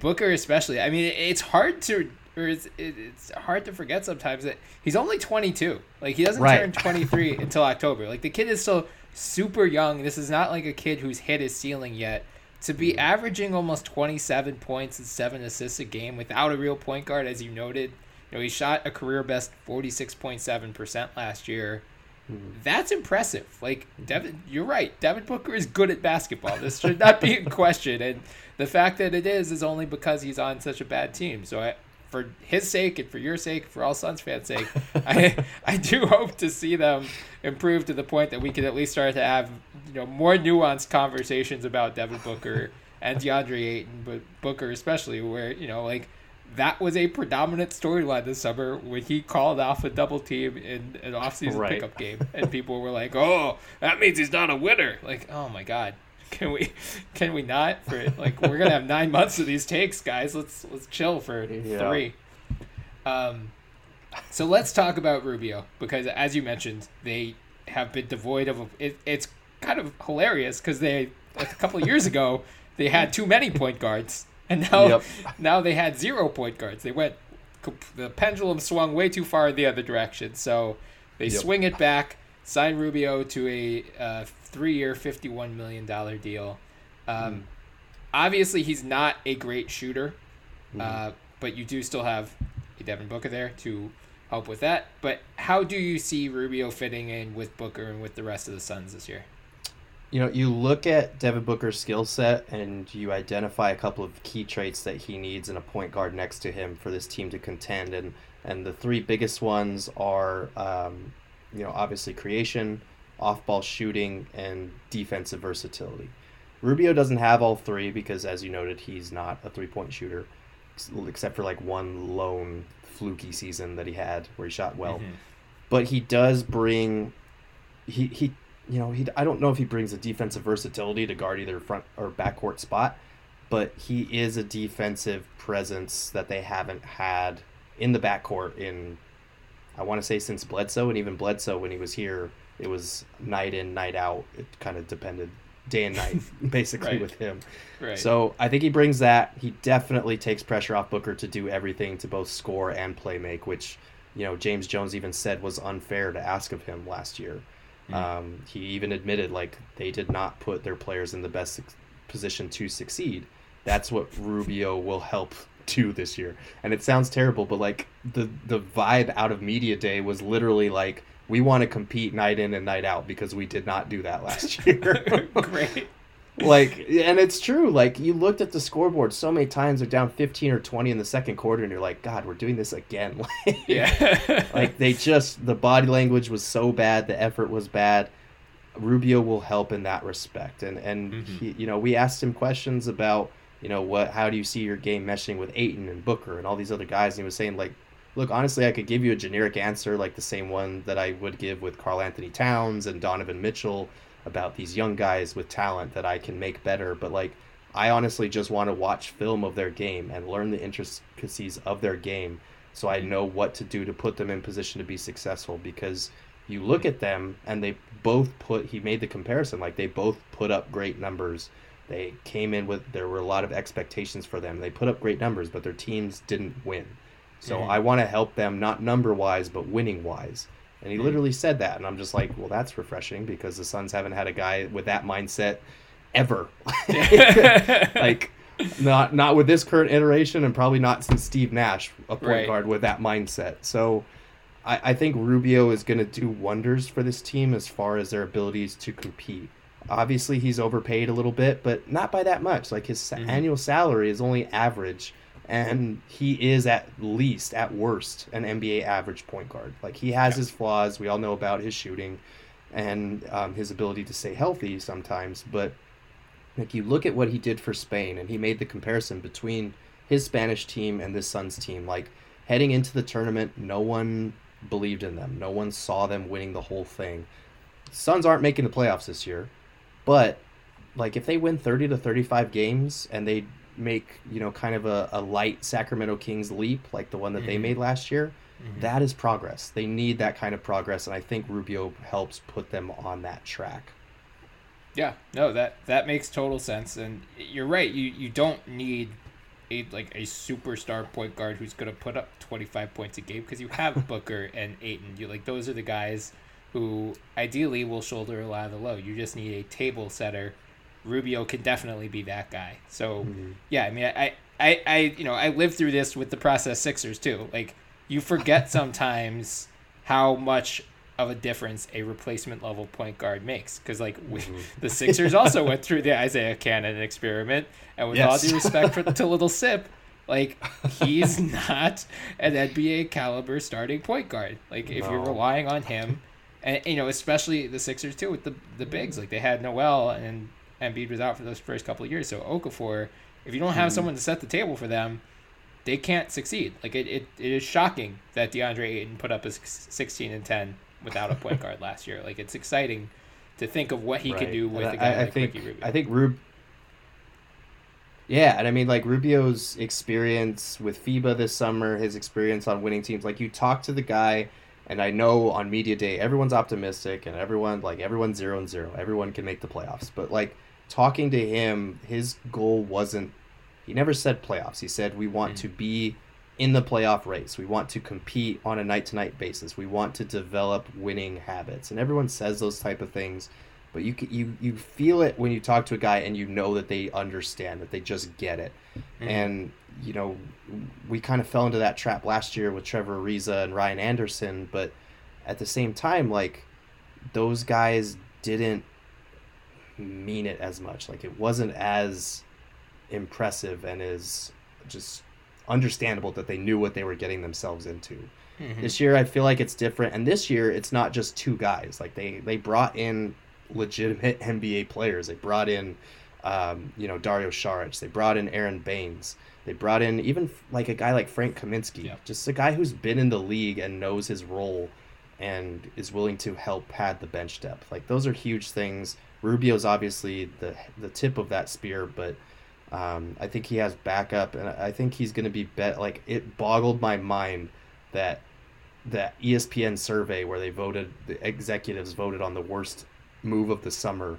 S1: Booker especially. I mean, it's hard to or it's, it's hard to forget sometimes that he's only 22. Like he doesn't right. turn 23 until October. Like the kid is still super young. This is not like a kid who's hit his ceiling yet to be averaging almost 27 points and seven assists a game without a real point guard, as you noted. You know, he shot a career best 46.7% last year. Mm-hmm. That's impressive. Like Devin, you're right. Devin Booker is good at basketball. This should not be in question, and the fact that it is is only because he's on such a bad team. So I, for his sake and for your sake, for all Suns fans' sake, I I do hope to see them improve to the point that we can at least start to have you know more nuanced conversations about Devin Booker and DeAndre Ayton, but Booker especially, where you know like that was a predominant storyline this summer when he called off a double team in an offseason right. pickup game, and people were like, "Oh, that means he's not a winner." Like, oh my god, can we can we not for like we're gonna have nine months of these takes guys let's let's chill for yeah. three um So let's talk about Rubio because, as you mentioned, they have been devoid of. A, it, it's kind of hilarious because they a couple of years ago they had too many point guards, and now yep. now they had zero point guards. They went the pendulum swung way too far in the other direction, so they yep. swing it back. Sign Rubio to a uh, three-year, fifty-one million dollar deal. Um, mm. Obviously, he's not a great shooter, mm. uh, but you do still have a Devin Booker there to help with that. But how do you see Rubio fitting in with Booker and with the rest of the Suns this year?
S2: You know, you look at Devin Booker's skill set and you identify a couple of key traits that he needs in a point guard next to him for this team to contend. And, and the three biggest ones are, um, you know, obviously creation, off ball shooting, and defensive versatility. Rubio doesn't have all three because, as you noted, he's not a three point shooter, except for like one lone fluky season that he had where he shot well. Mm-hmm. But he does bring, he, he you know, he I don't know if he brings a defensive versatility to guard either front or backcourt spot, but he is a defensive presence that they haven't had in the backcourt in I want to say since Bledsoe and even Bledsoe when he was here, it was night in, night out. It kind of depended day and night basically right. with him. Right. So I think he brings that. He definitely takes pressure off Booker to do everything to both score and play make, which you know James Jones even said was unfair to ask of him last year. Mm. Um, he even admitted like they did not put their players in the best position to succeed. That's what Rubio will help do this year. And it sounds terrible, but like the the vibe out of media day was literally like we want to compete night in and night out because we did not do that last year. Great like and it's true like you looked at the scoreboard so many times they're down 15 or 20 in the second quarter and you're like god we're doing this again yeah like they just the body language was so bad the effort was bad rubio will help in that respect and and mm-hmm. he, you know we asked him questions about you know what how do you see your game meshing with Ayton and Booker and all these other guys and he was saying like look honestly I could give you a generic answer like the same one that I would give with Karl Anthony Towns and Donovan Mitchell about these young guys with talent that I can make better. But like, I honestly just want to watch film of their game and learn the intricacies of their game so I know what to do to put them in position to be successful. Because you look at them and they both put he made the comparison like they both put up great numbers. They came in with there were a lot of expectations for them. They put up great numbers but their teams didn't win so mm-hmm. i want to help them not number wise but winning wise and he literally said that. And I'm just like, well, that's refreshing because the Suns haven't had a guy with that mindset ever. like, not not with this current iteration, and probably not since Steve Nash, a point right. guard with that mindset. So, I, I think Rubio is going to do wonders for this team as far as their abilities to compete. Obviously, he's overpaid a little bit, but not by that much. Like his mm-hmm. annual salary is only average and he is at least at worst an NBA average point guard. Like he has yeah. his flaws. We all know about his shooting and um, his ability to stay healthy sometimes. But like you look at what he did for Spain, and he made the comparison between his Spanish team and this Suns team. Like heading into the tournament, no one believed in them. No one saw them winning the whole thing. Suns aren't making the playoffs this year, but like if they win 30 to 35 games and they make you know kind of a, a light Sacramento Kings leap like the one that mm-hmm. they made last year, mm-hmm. that is progress. They need that kind of progress, and I think Rubio helps put them on that track.
S1: Yeah, no, that that makes total sense, and you're right. You you don't need a like a superstar point guard who's going to put up 25 points a game because you have Booker and Ayton. You like those are the guys who ideally will shoulder a lot of the load. You just need a table setter Rubio can definitely be that guy. So mm-hmm. yeah, I mean, I, I, I, you know, I lived through this with the process Sixers too. Like you forget sometimes how much of a difference a replacement level point guard makes because like we, mm-hmm. the Sixers also went through the Isaiah Canaan experiment, and with yes. all due respect for, to Little Sip. Like he's not an NBA caliber starting point guard. Like if no. you're relying on him, and you know especially the Sixers too with the the bigs. Like they had Noel and Embiid was out for those first couple of years. So Okafor, if you don't have mm someone to set the table for them, they can't succeed. Like it, it, it is shocking that DeAndre Ayton put up a 16 and 10 without a point guard last year. Like it's exciting to think of what he right. could do with and a guy I, like
S2: think,
S1: Ricky Rubio.
S2: I think Rube Yeah, and I mean like Rubio's experience with FIBA this summer, his experience on winning teams. Like you talk to the guy, and I know on media day everyone's optimistic and everyone like everyone's zero and zero. Everyone can make the playoffs, but like talking to him, his goal wasn't. He never said playoffs. He said we want mm. to be in the playoff race. We want to compete on a night to night basis. We want to develop winning habits, and everyone says those type of things but you you you feel it when you talk to a guy and you know that they understand that they just get it mm-hmm. and you know we kind of fell into that trap last year with Trevor Ariza and Ryan Anderson but at the same time like those guys didn't mean it as much like it wasn't as impressive and as just understandable that they knew what they were getting themselves into mm-hmm. this year i feel like it's different and this year it's not just two guys like they they brought in legitimate NBA players. They brought in, um, you know, Dario Saric. They brought in Aron Baynes. They brought in even like a guy like Frank Kaminsky, yeah. just a guy who's been in the league and knows his role and is willing to help pad the bench depth. Like those are huge things. Rubio's obviously the the tip of that spear, but um, I think he has backup, and I think he's going to be bet. Like it boggled my mind that that ESPN survey where they voted the executives voted on the worst move of the summer,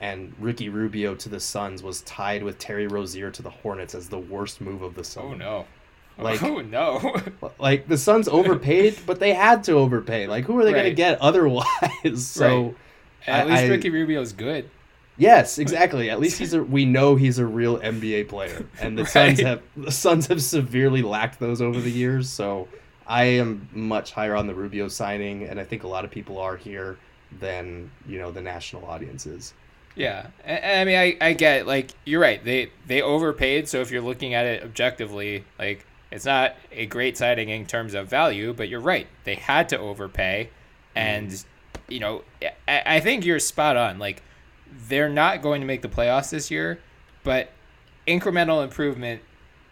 S2: and Ricky Rubio to the Suns was tied with Terry Rozier to the Hornets as the worst move of the summer.
S1: Oh no. Like oh no,
S2: like the Suns overpaid, but they had to overpay. Like who are they right. going to get otherwise? so right.
S1: At I, least Ricky Rubio's good.
S2: Yes, exactly. At least he's a. We know he's a real NBA player, and the right. Suns have the Suns have severely lacked those over the years. So I am much higher on the Rubio signing, and I think a lot of people are here than you know the national audiences.
S1: Yeah, I mean, I, I get like you're right. They they overpaid. So if you're looking at it objectively, like it's not a great signing in terms of value. But you're right. They had to overpay, and mm. You know, I, I think you're spot on. Like they're not going to make the playoffs this year, but incremental improvement.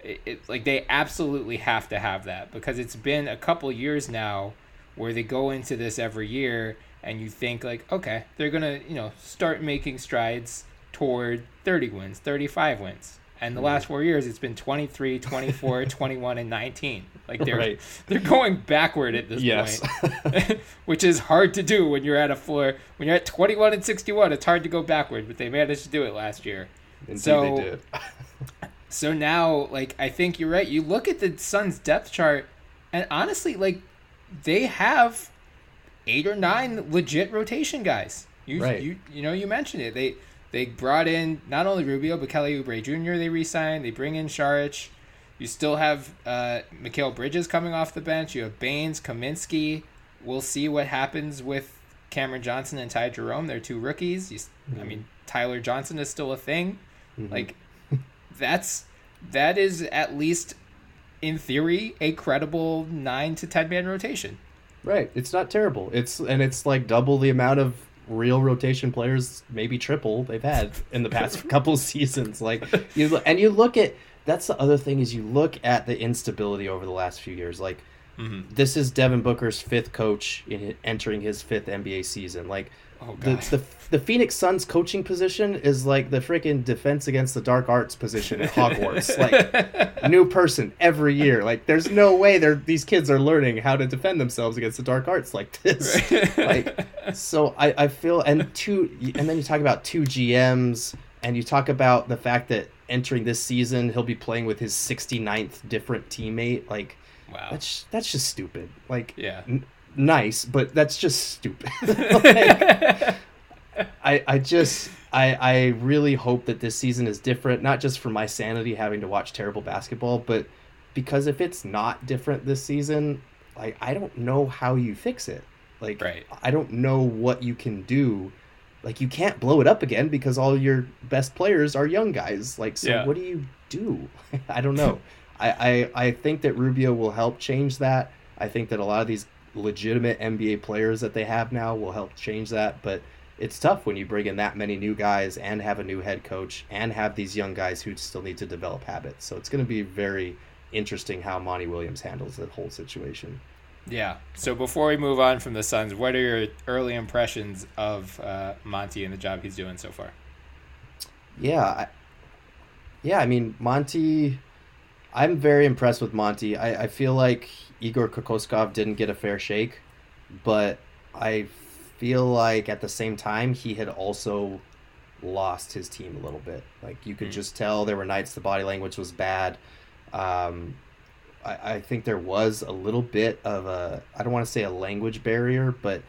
S1: It, it, like they absolutely have to have that because it's been a couple years now where they go into this every year and you think like okay they're gonna you know start making strides toward 30 wins 35 wins and the mm-hmm. last four years it's been 23 24 21 and 19 like they're right. they're going backward at this yes. point which is hard to do when you're at a floor when you're at 21 and 61 it's hard to go backward but they managed to do it last year
S2: Indeed so
S1: so now like i think you're right you look at the suns depth chart and honestly like they have eight or nine legit rotation guys. You right. you you know you mentioned it. They they brought in not only Rubio but Kelly Oubre Jr. They re-signed. They bring in Saric. You still have uh, Mikal Bridges coming off the bench. You have Baynes, Kaminsky. We'll see what happens with Cameron Johnson and Ty Jerome. They're two rookies. You, mm-hmm. I mean, Tyler Johnson is still a thing. Mm-hmm. Like, that's that is at least in theory a credible nine to ten man rotation.
S2: Right. It's not terrible. It's and it's like double the amount of real rotation players, maybe triple they've had in the past couple seasons. Like you and you look at that's the other thing is you look at the instability over the last few years. Like mm-hmm. this is Devin Booker's fifth coach in entering his fifth NBA season. Like Oh, the, the the Phoenix Suns coaching position is like the freaking defense against the dark arts position at Hogwarts. like new person every year. Like there's no way they're these kids are learning how to defend themselves against the dark arts like this. like so I, I feel and two and then you talk about two GMs and you talk about the fact that entering this season he'll be playing with his 69th different teammate like wow that's that's just stupid like
S1: yeah
S2: n- nice, but that's just stupid. like, I I just I I really hope that this season is different, not just for my sanity having to watch terrible basketball, but because if it's not different this season, like I don't know how you fix it. Like right. I don't know what you can do. Like you can't blow it up again because all your best players are young guys. Like so yeah. what do you do? I don't know. I, I I think that Rubio will help change that. I think that a lot of these legitimate NBA players that they have now will help change that. But it's tough when you bring in that many new guys and have a new head coach and have these young guys who still need to develop habits. So it's going to be very interesting how Monty Williams handles the whole situation.
S1: Yeah. So before we move on from the Suns, what are your early impressions of uh, Monty and the job he's doing so far?
S2: Yeah, I, Yeah, I mean Monty. I'm very impressed with Monty. I, I feel like Igor Kokoskov didn't get a fair shake, but I feel like at the same time he had also lost his team a little bit. Like you could mm. just tell there were nights the body language was bad. Um, I, I think there was a little bit of a I don't want to say a language barrier, but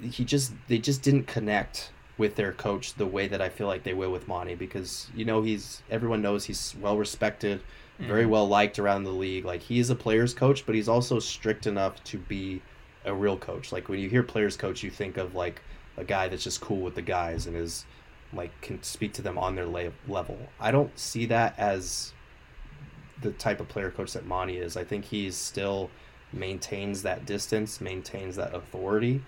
S2: he just they just didn't connect with their coach the way that I feel like they will with Monty because you know he's everyone knows he's well respected, mm. very well liked around the league. Like he is a players coach, but he's also strict enough to be a real coach. Like when you hear players coach, you think of like a guy that's just cool with the guys and is like can speak to them on their la- level. I don't see that as the type of player coach that Monty is. I think he's still maintains that distance, maintains that authority,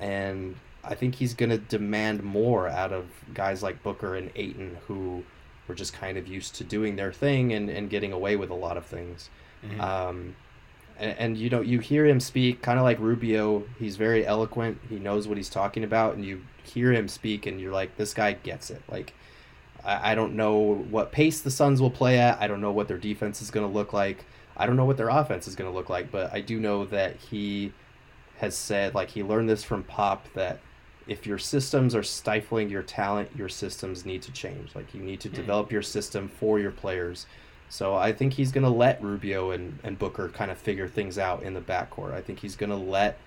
S2: and I think he's going to demand more out of guys like Booker and Ayton who were just kind of used to doing their thing and, and getting away with a lot of things. Mm-hmm. Um, and, and, you know, you hear him speak kind of like Rubio. He's very eloquent. He knows what he's talking about, and you hear him speak, and you're like, this guy gets it. Like, I, I don't know what pace the Suns will play at. I don't know what their defense is going to look like. I don't know what their offense is going to look like, but I do know that he has said, like, he learned this from Pop that if your systems are stifling your talent, your systems need to change. Like, you need to mm. develop your system for your players. So I think he's going to let Rubio and, and Booker kind of figure things out in the backcourt. I think he's going to let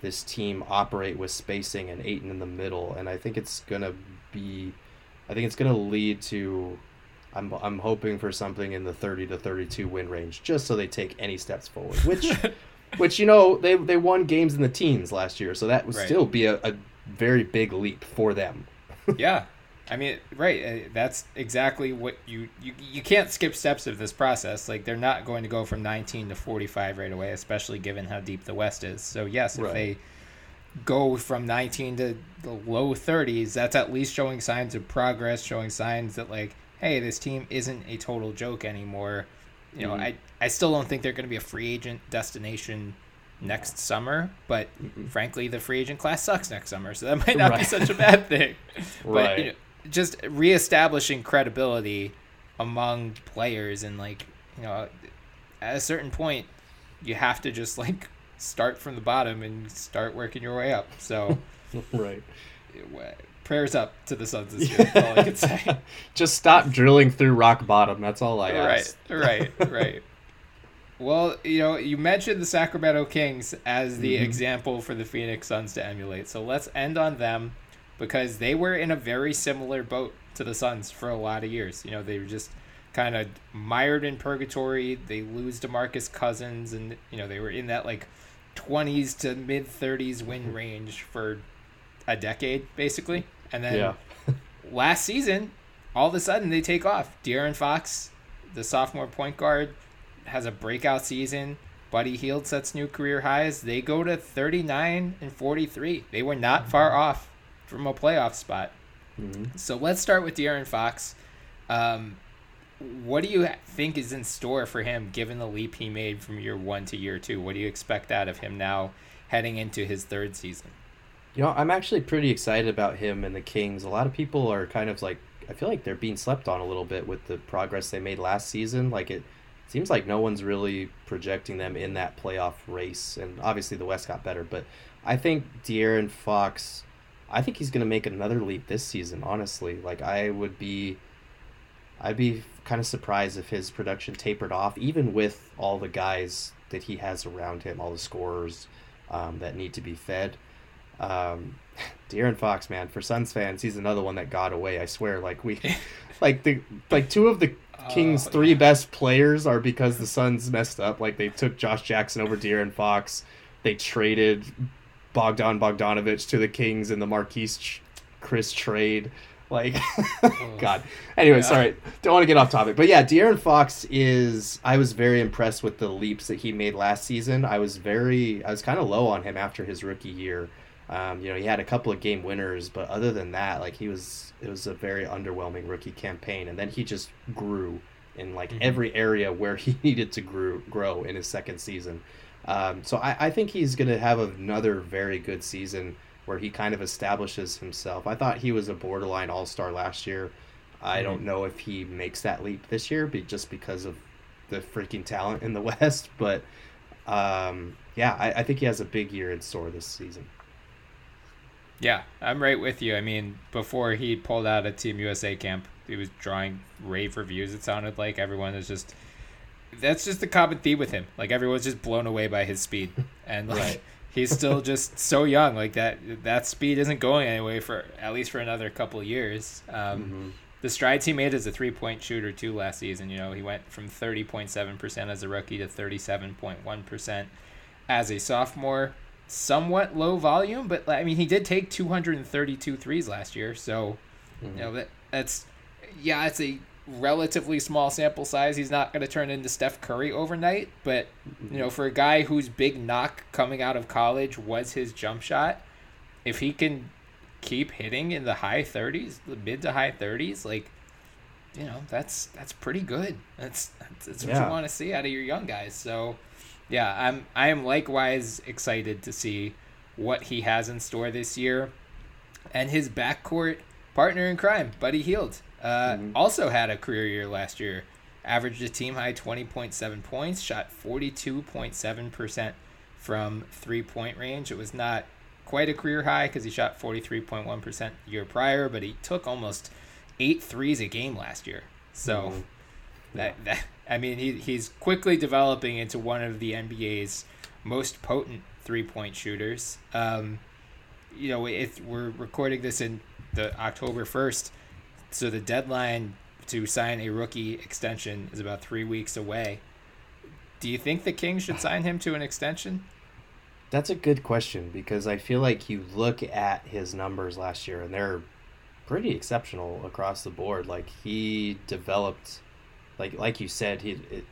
S2: this team operate with spacing and Ayton in the middle. And I think it's going to be I think it's going to lead to. I'm I'm hoping for something in the 30 to 32 win range, just so they take any steps forward. Which, which you know they they won games in the teens last year, so that would right. still be a, a very big leap for them.
S1: yeah, I mean, right. Uh, that's exactly what you, you you can't skip steps of this process. Like they're not going to go from 19 to 45 right away, especially given how deep the West is. So yes, if right. they go from 19 to the low 30s, that's at least showing signs of progress, showing signs that like, hey, this team isn't a total joke anymore. You know, mm-hmm. I I still don't think they're going to be a free agent destination next summer, but mm-hmm. frankly, the free agent class sucks next summer, so that might not right. be such a bad thing. but right. you know, just reestablishing credibility among players and like, you know, at a certain point, you have to just like start from the bottom and start working your way up. So,
S2: right.
S1: Prayers up to the Suns this year. All I can say.
S2: Just stop drilling through rock bottom. That's all I
S1: ask. Right, right, right. Well, you know, you mentioned the Sacramento Kings as the mm-hmm. example for the Phoenix Suns to emulate. So let's end on them because they were in a very similar boat to the Suns for a lot of years. You know, they were just kind of mired in purgatory. They lose DeMarcus Cousins and you know, they were in that like 20s to mid 30s win range for a decade, basically. And then yeah. last season, all of a sudden they take off. De'Aaron Fox, the sophomore point guard, has a breakout season. Buddy Hield sets new career highs. They go to 39 and 43. They were not far off from a playoff spot. Mm-hmm. So let's start with De'Aaron Fox. Um, what do you think is in store for him given the leap he made from year one to year two? What do you expect out of him now heading into his third season?
S2: You know, I'm actually pretty excited about him and the Kings. A lot of people are kind of like, I feel like they're being slept on a little bit with the progress they made last season. Like it seems like no one's really projecting them in that playoff race. And obviously the West got better, but I think De'Aaron Fox, I think he's going to make another leap this season, honestly. Like I would be I'd be kind of surprised if his production tapered off, even with all the guys that he has around him, all the scorers um, that need to be fed. Um, De'Aaron Fox, man, for Suns fans, he's another one that got away. I swear, like we, like the like two of the Kings' oh, three yeah. best players are because the Suns messed up. Like they took Josh Jackson over De'Aaron Fox. They traded Bogdan Bogdanovich to the Kings in the Marquese Chriss trade. Like, God. Anyway, yeah. sorry. Don't want to get off topic. But yeah, De'Aaron Fox is. I was very impressed with the leaps that he made last season. I was very. I was kind of low on him after his rookie year. Um, you know, he had a couple of game winners, but other than that, like he was. It was a very underwhelming rookie campaign, and then he just grew in like mm-hmm. every area where he needed to grow grow in his second season. Um, so I, I think he's going to have another very good season where he kind of establishes himself. I thought he was a borderline all star last year. I mm-hmm. don't know if he makes that leap this year, but just because of the freaking talent in the West. But um, yeah, I, I think he has a big year in store this season.
S1: Yeah, I'm right with you. I mean, before he pulled out of Team USA camp, he was drawing rave reviews. It sounded like everyone is just. That's just the common theme with him. Like everyone's just blown away by his speed, and like right. He's still just so young. Like that that speed isn't going anyway for at least for another couple years. Um, mm-hmm. The strides he made as a three point shooter too last season. You know, he went from thirty point seven percent as a rookie to thirty seven point one percent as a sophomore somewhat low volume, but I mean he did take 232 threes last year, so mm-hmm. you know that that's yeah, it's a relatively small sample size. He's not going to turn into Steph Curry overnight, but you know, mm-hmm. for a guy whose big knock coming out of college was his jump shot, if he can keep hitting in the high 30s, the mid to high 30s, like you know, that's that's pretty good. That's that's, that's what yeah. you want to see out of your young guys. So yeah, I'm I am likewise excited to see what he has in store this year, and his backcourt partner in crime, Buddy Hield, uh, mm-hmm. also had a career year last year. Averaged a team high twenty point seven points, shot forty two point seven percent from three point range. It was not quite a career high because he shot forty three point one percent year prior, but he took almost eight threes a game last year. So mm-hmm. that that I mean, he, he's quickly developing into one of the NBA's most potent three point shooters. Um, you know, if we're recording this in the October 1st, so the deadline to sign a rookie extension is about three weeks away. Do you think the Kings should sign him to an extension?
S2: That's a good question because I feel like you look at his numbers last year and they're pretty exceptional across the board. Like he developed like like you said, he it,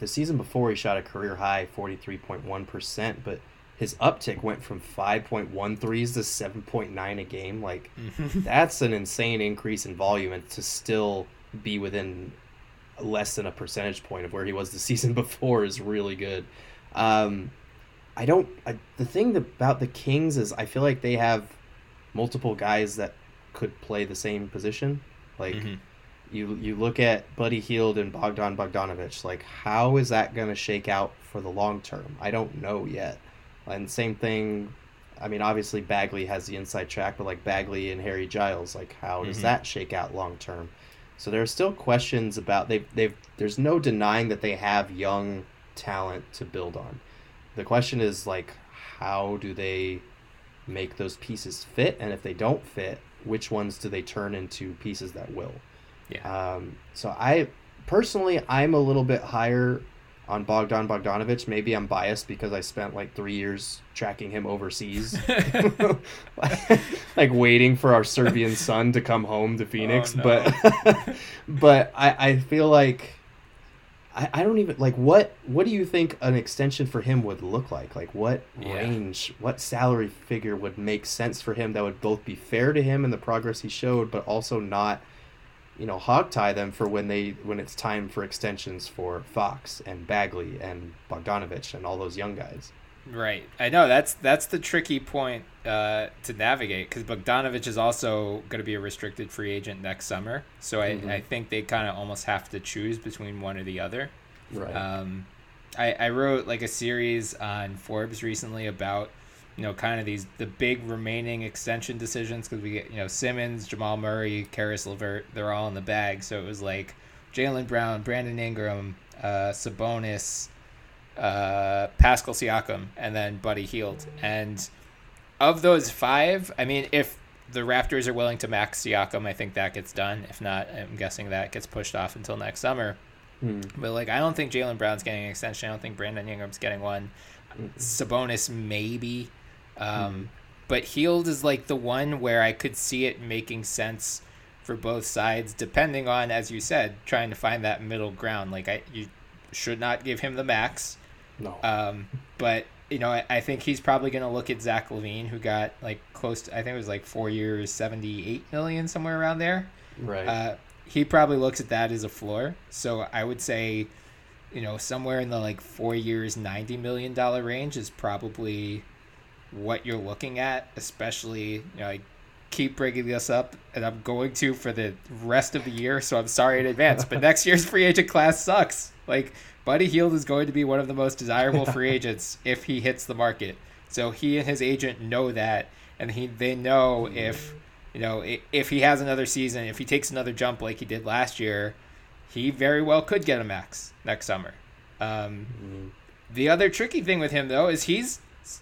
S2: the season before he shot a career high forty three point one percent, but his uptick went from 5.13s to 7.9 a game. Like mm-hmm. that's an insane increase in volume, and to still be within less than a percentage point of where he was the season before is really good. Um, I don't. I, the thing about the Kings is I feel like they have multiple guys that could play the same position. Like mm-hmm you you look at Buddy Hield and Bogdan Bogdanovich. Like, how is that going to shake out for the long term? I don't know yet. And same thing. I mean, obviously Bagley has the inside track, but like Bagley and Harry Giles, like how does mm-hmm. that shake out long term? So there are still questions about they've they've there's no denying that they have young talent to build on. The question is like how do they make those pieces fit and if they don't fit, which ones do they turn into pieces that will? Yeah. Um, so I personally, I'm a little bit higher on Bogdan Bogdanovich. Maybe I'm biased because I spent like three years tracking him overseas, like waiting for our Serbian son to come home to oh, Phoenix. Oh, no. But, but I, I feel like I, I don't even like what what do you think an extension for him would look like? Like what yeah. range, what salary figure would make sense for him that would both be fair to him and the progress he showed, but also not you know hog tie them for when they when it's time for extensions for Fox and Bagley and Bogdanovich and all those young guys.
S1: Right, I know that's that's the tricky point uh, to navigate because Bogdanovich is also going to be a restricted free agent next summer. So I, mm-hmm. I think they kind of almost have to choose between one or the other. Right. Um, I I wrote like a series on Forbes recently about you know, kind of these the big remaining extension decisions because we get you know Simmons, Jamal Murray, Caris LeVert, they're all in the bag. So it was like Jaylen Brown, Brandon Ingram, uh, Sabonis, uh, Pascal Siakam, and then Buddy Hield. And of those five, I mean, if the Raptors are willing to max Siakam, I think that gets done. If not, I'm guessing that gets pushed off until next summer. Hmm. But like, I don't think Jaylen Brown's getting an extension. I don't think Brandon Ingram's getting one. Hmm. Sabonis maybe. Um, mm-hmm. But Hield is like the one where I could see it making sense for both sides, depending on, as you said, trying to find that middle ground. Like I, you should not give him the max.
S2: No.
S1: Um, but you know, I, I think he's probably going to look at Zach LaVine, who got like close to, I think it was like four years, seventy-eight million, somewhere around there.
S2: Right.
S1: Uh, he probably looks at that as a floor. So I would say, you know, somewhere in the like four years, ninety million dollar range is probably what you're looking at, especially you know, like keep bringing this up, and I'm going to for the rest of the year. So I'm sorry in advance, but next year's free agent class sucks. Like Buddy Hield is going to be one of the most desirable free agents if he hits the market. So he and his agent know that, and he they know if you know if he has another season, if he takes another jump like he did last year, he very well could get a max next summer. Um, mm-hmm. The other tricky thing with him though is he's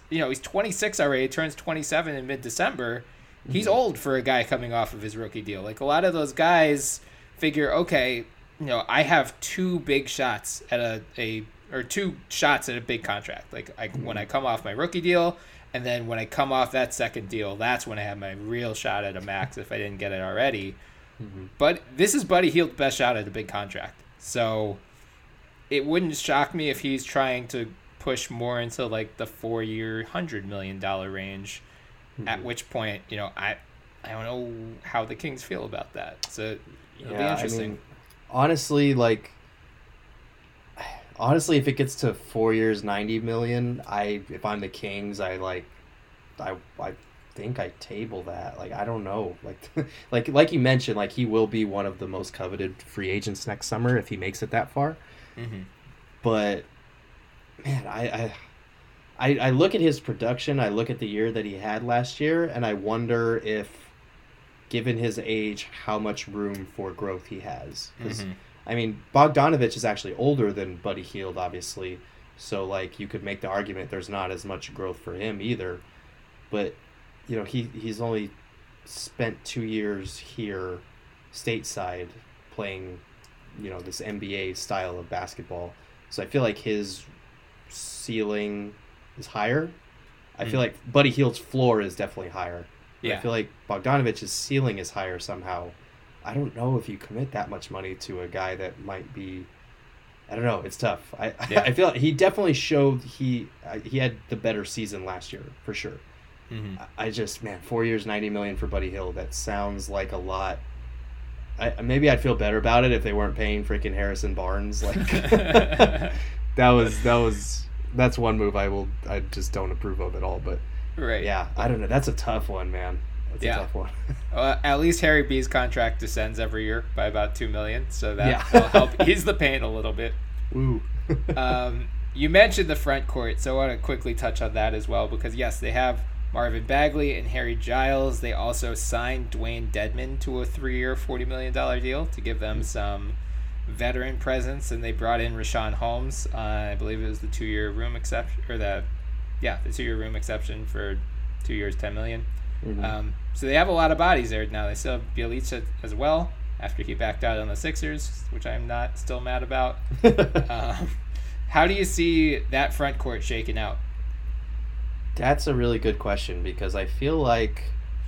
S1: you know he's 26 already, turns 27 in mid December. He's mm-hmm. old for a guy coming off of his rookie deal. Like a lot of those guys figure, okay, you know, I have two big shots at a, a or two shots at a big contract. Like I, mm-hmm. when I come off my rookie deal, and then when I come off that second deal, that's when I have my real shot at a max if I didn't get it already. Mm-hmm. But this is Buddy Hield's best shot at a big contract. So it wouldn't shock me if he's trying to push more into like the four year hundred million dollar range. Mm-hmm. At which point, you know, I I don't know how the Kings feel about that. So it'll yeah, be interesting. I mean,
S2: honestly, like honestly, if it gets to four years, ninety million, I if I'm the Kings, I like, I I think I table that. Like I don't know, like like like you mentioned, like he will be one of the most coveted free agents next summer if he makes it that far. Mm-hmm. But man, I, I I I look at his production. I look at the year that he had last year, and I wonder if, given his age, how much room for growth he has. Mm-hmm. I mean, Bogdanovich is actually older than Buddy Hield, obviously. So like you could make the argument there's not as much growth for him either. But you know, he he's only spent two years here stateside playing, you know, this NBA style of basketball. So I feel like his ceiling is higher. I feel like Buddy Hield's floor is definitely higher. Yeah. I feel like Bogdanovich's ceiling is higher somehow. I don't know if you commit that much money to a guy that might be. I don't know. It's tough. I yeah. I feel like he definitely showed he he had the better season last year for sure. Mm-hmm. I just man, four years, ninety million for Buddy Hield. That sounds like a lot. I, maybe I'd feel better about it if they weren't paying freaking Harrison Barnes. Like that was that was that's one move I will I just don't approve of at all. But right, yeah, I don't know. That's a tough one, man. That's yeah. a tough one.
S1: well, at least Harry B's contract descends every year by about two million, so that yeah. will help ease the pain a little bit. Ooh. um, you mentioned the front court, so I want to quickly touch on that as well because yes, they have Marvin Bagley and Harry Giles. They also signed Dewayne Dedmon to a three-year, forty million dollar deal to give them some veteran presence, and they brought in Richaun Holmes. Uh, I believe it was the two-year room exception, or the yeah, the two-year room exception for two years, ten million. Mm-hmm. Um, so they have a lot of bodies there now. They still have Bjelica as well after he backed out on the Sixers, which I'm not still mad about. um, how do you see that front court shaking out?
S2: That's a really good question because I feel like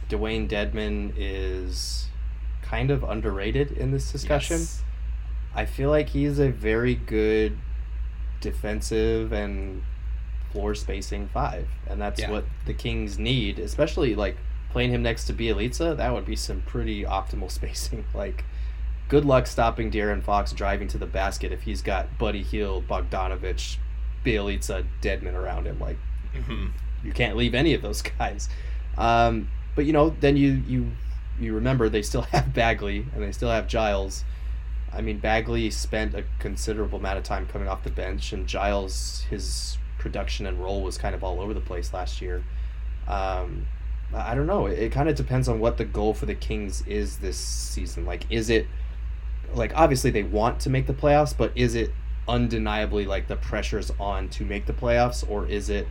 S2: Dewayne Dedmon is kind of underrated in this discussion. Yes. I feel like he's a very good defensive and floor spacing five, and that's yeah. what the Kings need, especially like playing him next to Bjelica. That would be some pretty optimal spacing. Like, good luck stopping De'Aaron Fox driving to the basket if he's got Buddy Hield, Bogdanovich, Bjelica, Dedmon around him. Like, mm-hmm you can't leave any of those guys. Um, but you know, then you you you remember they still have Bagley and they still have Giles. I mean, Bagley spent a considerable amount of time coming off the bench, and Giles, his production and role was kind of all over the place last year. Um, I don't know. It, it kind of depends on what the goal for the Kings is this season. Like, is it like obviously they want to make the playoffs, but is it undeniably like the pressure's on to make the playoffs, or is it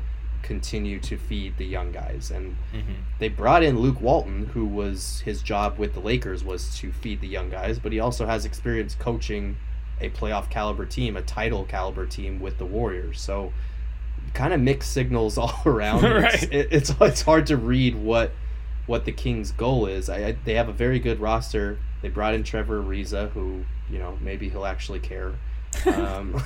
S2: continue to feed the young guys. And mm-hmm. they brought in Luke Walton, who was his job with the Lakers was to feed the young guys, but he also has experience coaching a playoff caliber team, a title caliber team with the Warriors. So kind of mixed signals all around. right. It's, it, it's it's hard to read what what the Kings' goal is. I, I, they have a very good roster. They brought in Trevor Ariza, who you know maybe he'll actually care. Um,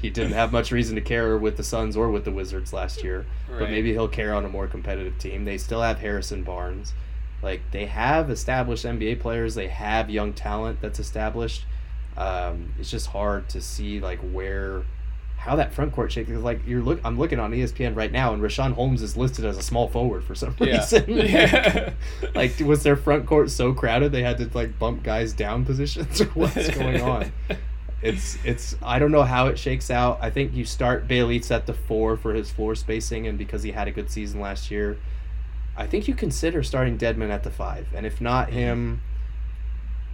S2: he didn't have much reason to care with the Suns or with the Wizards last year, right. but maybe he'll care on a more competitive team. They still have Harrison Barnes. Like they have established NBA players, they have young talent that's established. Um, it's just hard to see like where how that front court shakes. Like you're look, I'm looking on ESPN right now, and Richaun Holmes is listed as a small forward for some
S1: Yeah.
S2: reason.
S1: Yeah.
S2: like, was their front court so crowded they had to like bump guys down positions, or what's going on? It's it's I don't know how it shakes out. I think you start Bailey's at the four for his floor spacing, and because he had a good season last year, I think you consider starting Dedmon at the five, and if not mm-hmm. him,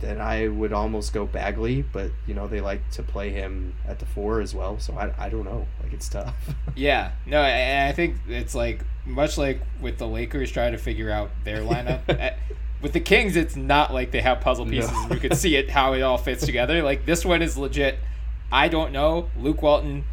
S2: then I would almost go Bagley. But you know they like to play him at the four as well, so I, I don't know. Like it's tough.
S1: Yeah, no, and I think it's like much like with the Lakers trying to figure out their lineup. Eh, with the Kings, it's not like they have puzzle pieces.
S2: No.
S1: You can see it how it all fits together. Like this one is legit. I don't know. Luke Walton,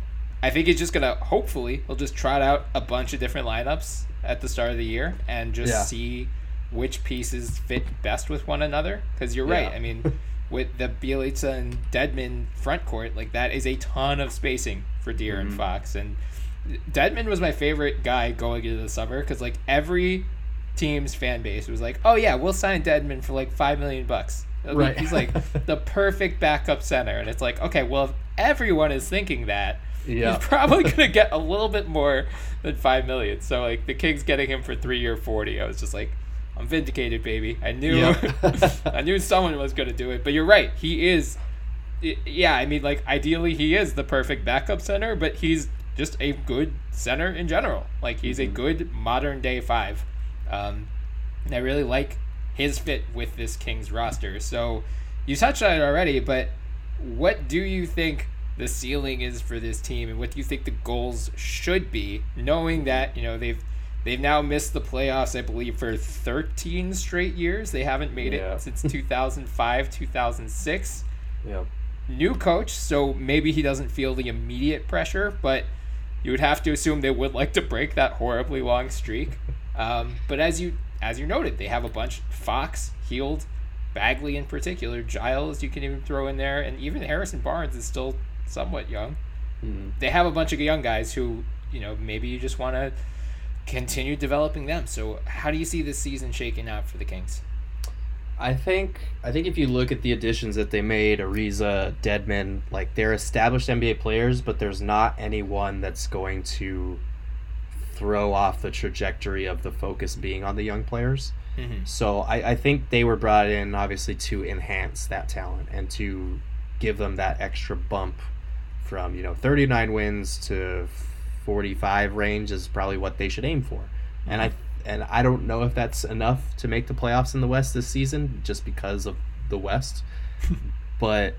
S1: I think he's just gonna hopefully he'll just trot out a bunch of different lineups at the start of the year and just
S2: Yeah.
S1: see which pieces fit best with one another. Because you're right. I mean, with the Bjelica and Dedmon front court, like that is a ton of spacing for De'Aaron mm-hmm. Fox. And Dedmon was my favorite guy going into the summer because like every team's fan base was like, "Oh yeah, we'll sign Dedmon for like five million bucks."
S2: Right.
S1: He's like the perfect backup center, and it's like, okay, well, if everyone is thinking that,
S2: Yeah.
S1: he's probably gonna get a little bit more than five million. So like the Kings getting him for three or forty, I was just like, I'm vindicated, baby. I knew,
S2: Yeah.
S1: I knew someone was gonna do it. But you're right, he is. Yeah, I mean, like ideally, he is the perfect backup center, but he's just a good center in general. Like he's a mm-hmm. good modern day five. Um, and I really like his fit with this Kings roster. So you touched on it already, but what do you think the ceiling is for this team, and what do you think the goals should be, knowing that you know they've they've now missed the playoffs, I believe, for 13 straight years. They haven't made
S2: Yeah.
S1: it since 2005, 2006
S2: yeah.
S1: new coach, so maybe he doesn't feel the immediate pressure, but you would have to assume they would like to break that horribly long streak. Um, but as you as you noted, they have a bunch Fox, Hield, Bagley in particular, Giles you can even throw in there, and even Harrison Barnes is still somewhat young. They have a bunch of young guys who, you know, maybe you just want to continue developing them. So how do you see this season shaking out for the Kings?
S2: I think I think if you look at the additions that they made, Ariza, Dedmon, like they're established NBA players, but there's not anyone that's going to throw off the trajectory of the focus being on the young players.
S1: Mhm.
S2: So I, I think they were brought in obviously to enhance that talent and to give them that extra bump from, you know, 39 wins to 45 range is probably what they should aim for. And I and I don't know if that's enough to make the playoffs in the West this season just because of the West. but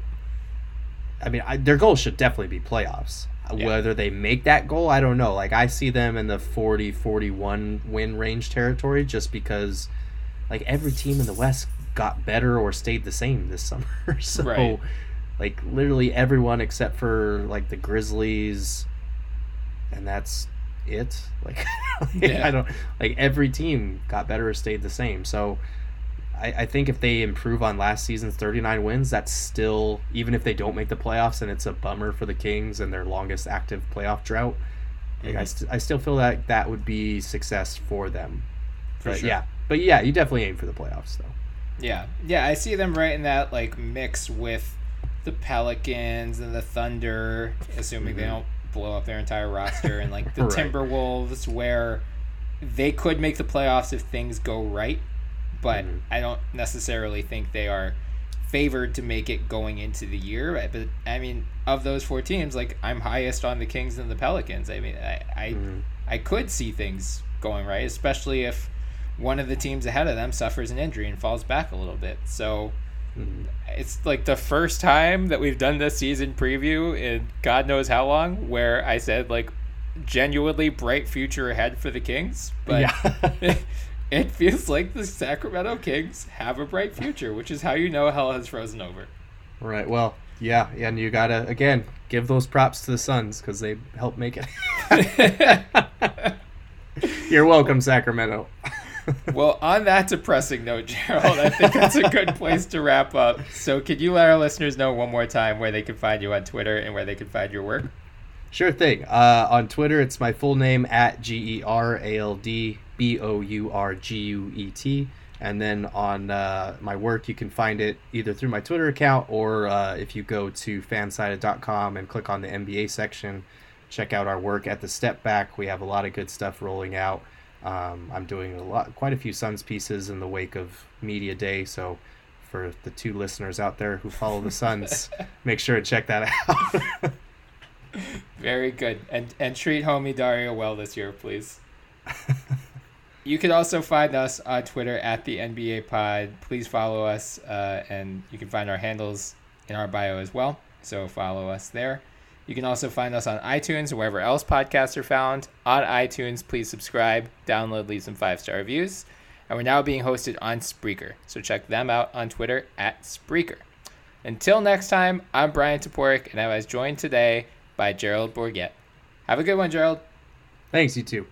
S2: I mean, I, their goal should definitely be playoffs.
S1: Yeah.
S2: Whether they make that goal, I don't know. Like I see them in the 40 41 win range territory just because like every team in the West got better or stayed the same this summer. so
S1: Right.
S2: like literally everyone except for like the Grizzlies and that's it. Like
S1: Yeah.
S2: I don't like every team got better or stayed the same. So I, I think if they improve on last season's 39 wins, that's still even if they don't make the playoffs and it's a bummer for the Kings and their longest active playoff drought. Like, I, st- I still feel that that would be success for them.
S1: For
S2: but
S1: sure.
S2: yeah, but yeah, you definitely aim for the playoffs though.
S1: Yeah, yeah, I see them right in that like mix with the Pelicans and the Thunder, assuming they don't blow up their entire roster, and like the
S2: Mm-hmm. Right.
S1: Timberwolves, where they could make the playoffs if things go right, but
S2: Mhm.
S1: I don't necessarily think they are favored to make it going into the year. But I mean, of those four teams, like I'm highest on the Kings and the Pelicans. I mean, I I,
S2: Mhm.
S1: I could see things going right, especially if one of the teams ahead of them suffers an injury and falls back a little bit. So
S2: Mhm.
S1: it's like the first time that we've done this season preview in God knows how long where I said like genuinely bright future ahead for the Kings, but
S2: yeah.
S1: it feels like the Sacramento Kings have a bright future, which is how you know hell has frozen over.
S2: Right. Well, yeah, yeah, and you gotta again give those props to the Suns because they helped make it. You're welcome, Sacramento.
S1: well, on that depressing note, Gerald, I think that's a good place to wrap up. So, could you let our listeners know one more time where they can find you on Twitter and where they can find your work?
S2: Sure thing. Uh, on Twitter, it's my full name at G E R A L D B O U R G U E T. And then on uh, my work, you can find it either through my Twitter account or uh, if you go to fansided.com and click on the NBA section, check out our work at the Step Back. We have a lot of good stuff rolling out. Um, I'm doing a lot, quite a few Suns pieces in the wake of Media Day. So for the two listeners out there who follow the Suns, make sure to check that out.
S1: Very good, and and treat homie Dario well this year, please. you can also find us on Twitter at the NBA Pod. Please follow us, uh, and you can find our handles in our bio as well. So follow us there. You can also find us on iTunes or wherever else podcasts are found. On iTunes, please subscribe, download, leave some five star reviews. And we're now being hosted on Spreaker, so check them out on Twitter at Spreaker. Until next time, I'm Bryan Toporek, and I was joined today by Gerald Bourguet. Have a good one, Gerald.
S2: Thanks, you too.